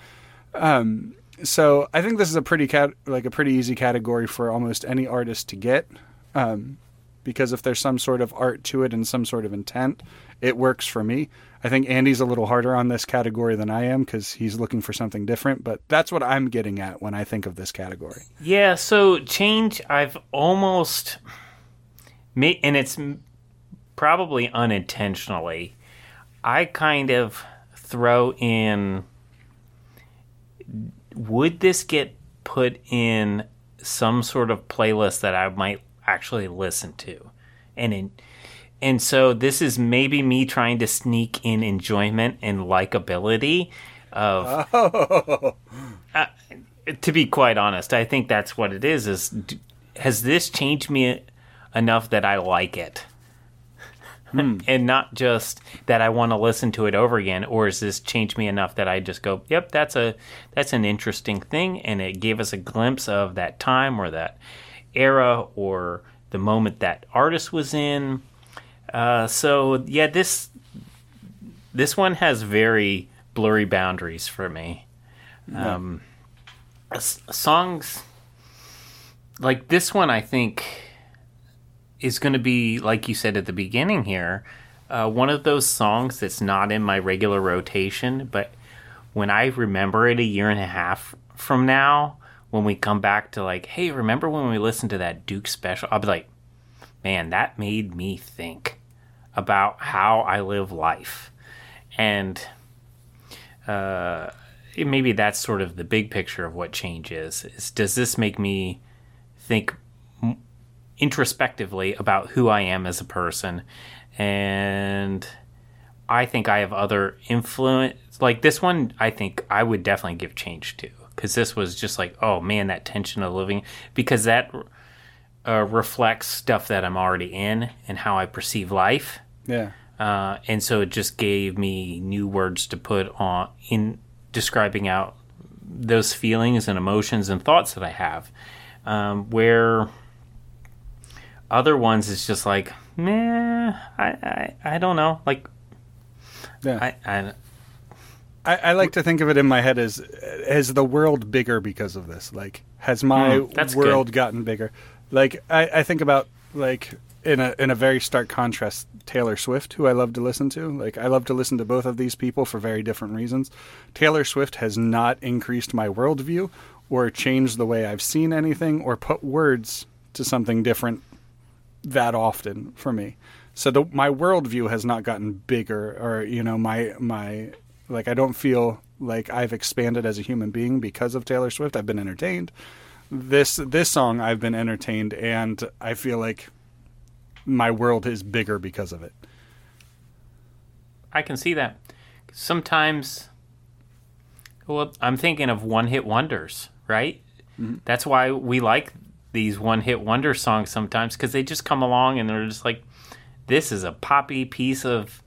Um, so I think this is a pretty cat like a pretty easy category for almost any artist to get, um, because if there's some sort of art to it and some sort of intent, it works for me. I think Andy's a little harder on this category than I am because he's looking for something different. But that's what I'm getting at when I think of this category. Yeah, so change I've almost and it's probably unintentionally. I kind of throw in would this get put in some sort of playlist that I might actually listen to? And in and so this is maybe me trying to sneak in enjoyment and likability of Uh, to be quite honest, I think that's what it is. Is has this changed me enough that I like it? and not just that I want to listen to it over again, or has this changed me enough that I just go, "Yep, that's a that's an interesting thing," and it gave us a glimpse of that time or that era or the moment that artist was in. Uh, so yeah, this this one has very blurry boundaries for me. Um, s- songs like this one, I think, is going to be like you said at the beginning here, uh, one of those songs that's not in my regular rotation, but when I remember it a year and a half from now, when we come back to like, hey, remember when we listened to that Duke special? I'll be like, man, that made me think about how I live life. And uh, maybe that's sort of the big picture of what change is. is does this make me think introspectively about who I am as a person? And I think I have other influence. Like this one, I think I would definitely give change to because this was just like, oh man, that tension of living because that uh, reflects stuff that I'm already in and how I perceive life. Yeah. Uh, and so it just gave me new words to put on in describing out those feelings and emotions and thoughts that I have. Um, where other ones is just like, meh, I, I, I don't know. Like, Yeah. I, I, I, I like to think of it in my head as as the world bigger because of this. Like, has my hmm, that's world good. gotten bigger? Like, I, I think about like in a in a very stark contrast, Taylor Swift, who I love to listen to. Like, I love to listen to both of these people for very different reasons. Taylor Swift has not increased my worldview or changed the way I've seen anything or put words to something different that often for me. So the, my worldview has not gotten bigger, or you know, my my like I don't feel like I've expanded as a human being because of Taylor Swift. I've been entertained. This this song I've been entertained, and I feel like my world is bigger because of it. I can see that. Sometimes, well, I'm thinking of one hit wonders, right? Mm-hmm. That's why we like these one hit wonder songs sometimes because they just come along and they're just like, this is a poppy piece of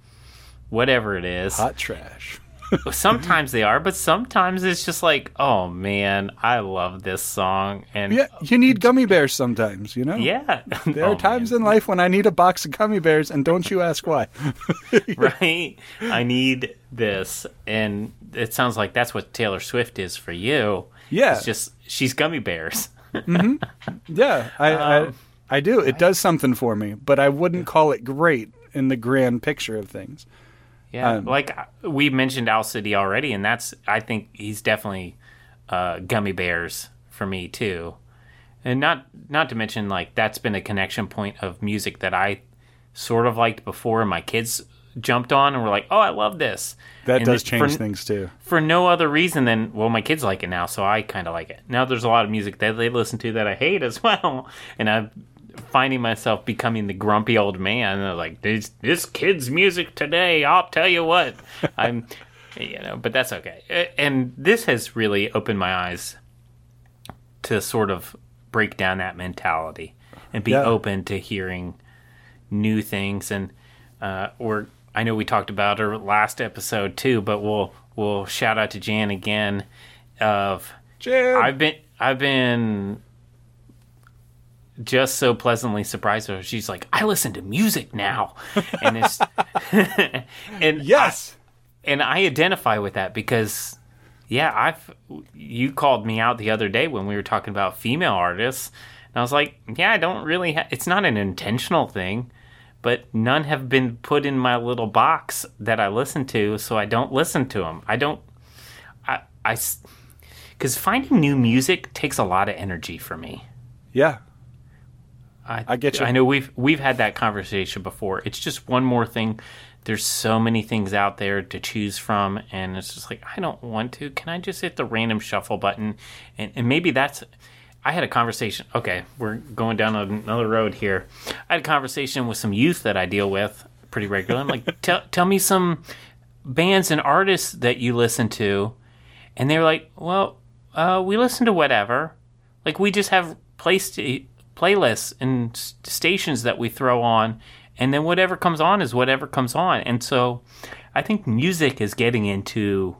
whatever it is. Hot trash. sometimes they are, but sometimes it's just like, oh man, I love this song. And Yeah, you need gummy bears sometimes. You know. yeah. There Oh, are times man. in life when I need a box of gummy bears, and don't you ask why. right? I need this, and it sounds like that's what Taylor Swift is for you. Yeah. it's just she's gummy bears. Yeah, I, Um, I I do. It does something for me, but I wouldn't call it great in the grand picture of things. Yeah, Um, like uh, we mentioned Owl City already, and that's I think he's definitely uh, gummy bears for me too, and not not to mention like that's been a connection point of music that I sort of liked before, and my kids jumped on and were like, "Oh, I love this." That And does change for, things too. for no other reason than well, my kids like it now, so I kind of like it. Now there's a lot of music that they listen to that I hate as well, and I'm finding myself becoming the grumpy old man. And they're like, "This this kid's music today, I'll tell you what." I'm, you know, but that's okay. And this has really opened my eyes to sort of break down that mentality and be Yeah. open to hearing new things and uh, or I know we talked about her last episode too, but we'll we'll shout out to Jan again. Of Jan! I've been I've been just so pleasantly surprised her. She's like, I listen to music now, and it's and yes, and I identify with that because, yeah, I've you called me out the other day when we were talking about female artists, and I was like, yeah, I don't really. Ha- it's not an intentional thing, but none have been put in my little box that I listen to, so I don't listen to them. I don't. I I because finding new music takes a lot of energy for me. yeah, I, I get you. I know we've we've had that conversation before. It's just one more thing. There's so many things out there to choose from, and it's just like I don't want to. Can I just hit the random shuffle button? And, and maybe that's. I had a conversation. Okay, we're going down another road here. I had a conversation with some youth that I deal with pretty regularly. I'm like, tell tell me some bands and artists that you listen to, and they were like, well, uh, we listen to whatever. Like we just have place playlists and stations that we throw on, and then whatever comes on is whatever comes on. And so I think music is getting into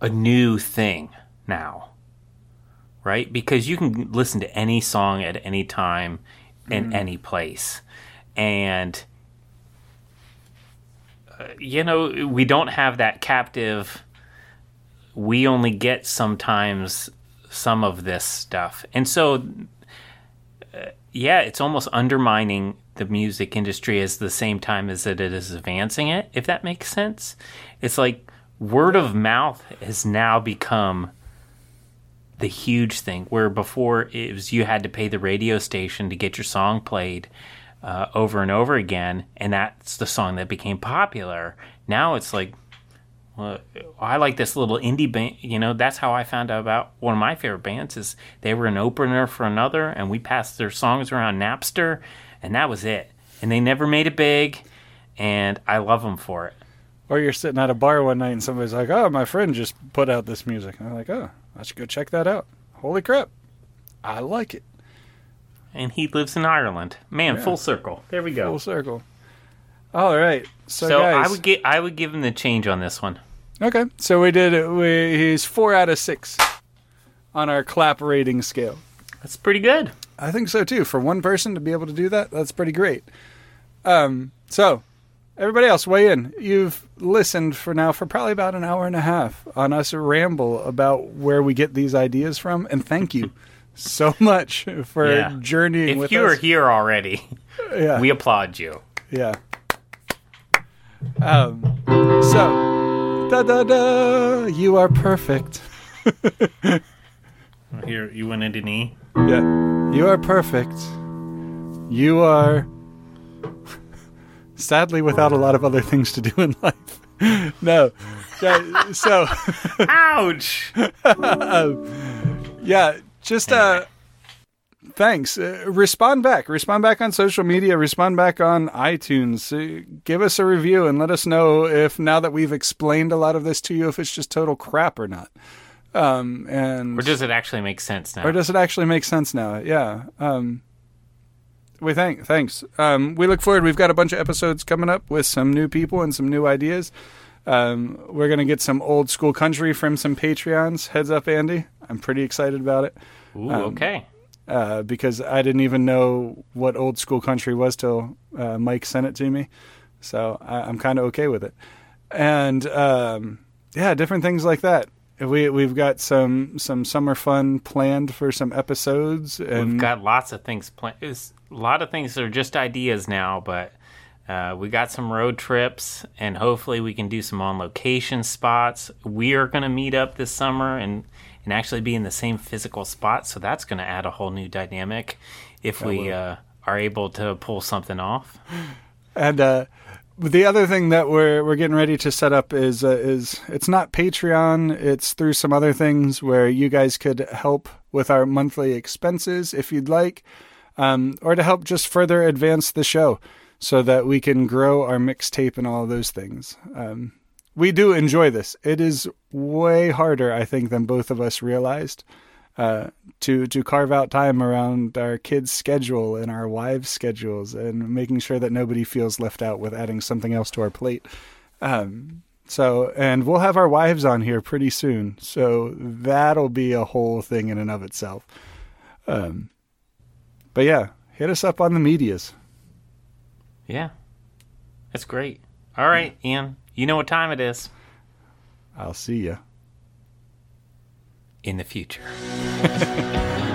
a new thing now, right? Because you can listen to any song at any time in any place. And, uh, you know, we don't have that captive, we only get sometimes some of this stuff. And so, uh, yeah, it's almost undermining the music industry as the same time as that it is advancing it, if that makes sense. It's like word of mouth has now become the huge thing where before it was you had to pay the radio station to get your song played uh, over and over again and that's the song that became popular now it's like well, I like this little indie band. You know, that's how I found out about one of my favorite bands. Is they were an opener for another, and we passed their songs around Napster, and that was it. And they never made it big, and I love them for it. Or you're sitting at a bar one night and somebody's like, "Oh, my friend just put out this music," and I'm like, "Oh, I should go check that out." Holy crap, I like it. And he lives in Ireland. Man, Yeah. full circle. There we go. Full circle. All right, so, so guys, I would get I would give him the change on this one. okay. So we did. We he's four out of six on our clap rating scale. That's pretty good. I think so too. For one person to be able to do that, that's pretty great. Um, so everybody else, weigh in. You've listened for now for probably about an hour and a half on us ramble about where we get these ideas from, and thank you so much for Yeah. journeying If with you are here already, yeah, we applaud you. yeah. Um, so da da da, you are perfect. Here, you went into knee. Yeah. You are perfect. You are sadly without a lot of other things to do in life. no. Yeah, so Ouch! yeah, just uh thanks. Uh, respond back. Respond back on social media, respond back on iTunes. Uh, give us a review and let us know if now that we've explained a lot of this to you if it's just total crap or not. Um and or does it actually make sense now? or does it actually make sense now? Yeah. Um, we thank thanks. Um, we look forward. We've got a bunch of episodes coming up with some new people and some new ideas. Um, we're gonna get some old school country from some Patreons. Heads up, Andy. I'm pretty excited about it Ooh, um, okay. uh, because I didn't even know what old school country was till uh, Mike sent it to me. So I, I'm kind of okay with it. And um, yeah, different things like that. We we've got some some summer fun planned for some episodes, and We've got lots of things planned. A lot of things are just ideas now, but uh, we got some road trips, and hopefully we can do some on location spots. We are going to meet up this summer and and actually be in the same physical spot, so that's going to add a whole new dynamic if we uh, are able to pull something off. And uh, the other thing that we're we're getting ready to set up is uh, is it's not Patreon. It's through some other things where you guys could help with our monthly expenses if you'd like, um, or to help just further advance the show so that we can grow our mixtape and all those things. Um, we do enjoy this. It is way harder, I think, than both of us realized. Uh, to to carve out time around our kids' schedule and our wives' schedules, and making sure that nobody feels left out with adding something else to our plate. Um, so, and we'll have our wives on here pretty soon, so that'll be a whole thing in and of itself. Um, but yeah, hit us up on the medias. Yeah, that's great. All right, Ian, you know what time it is I'll see you in the future.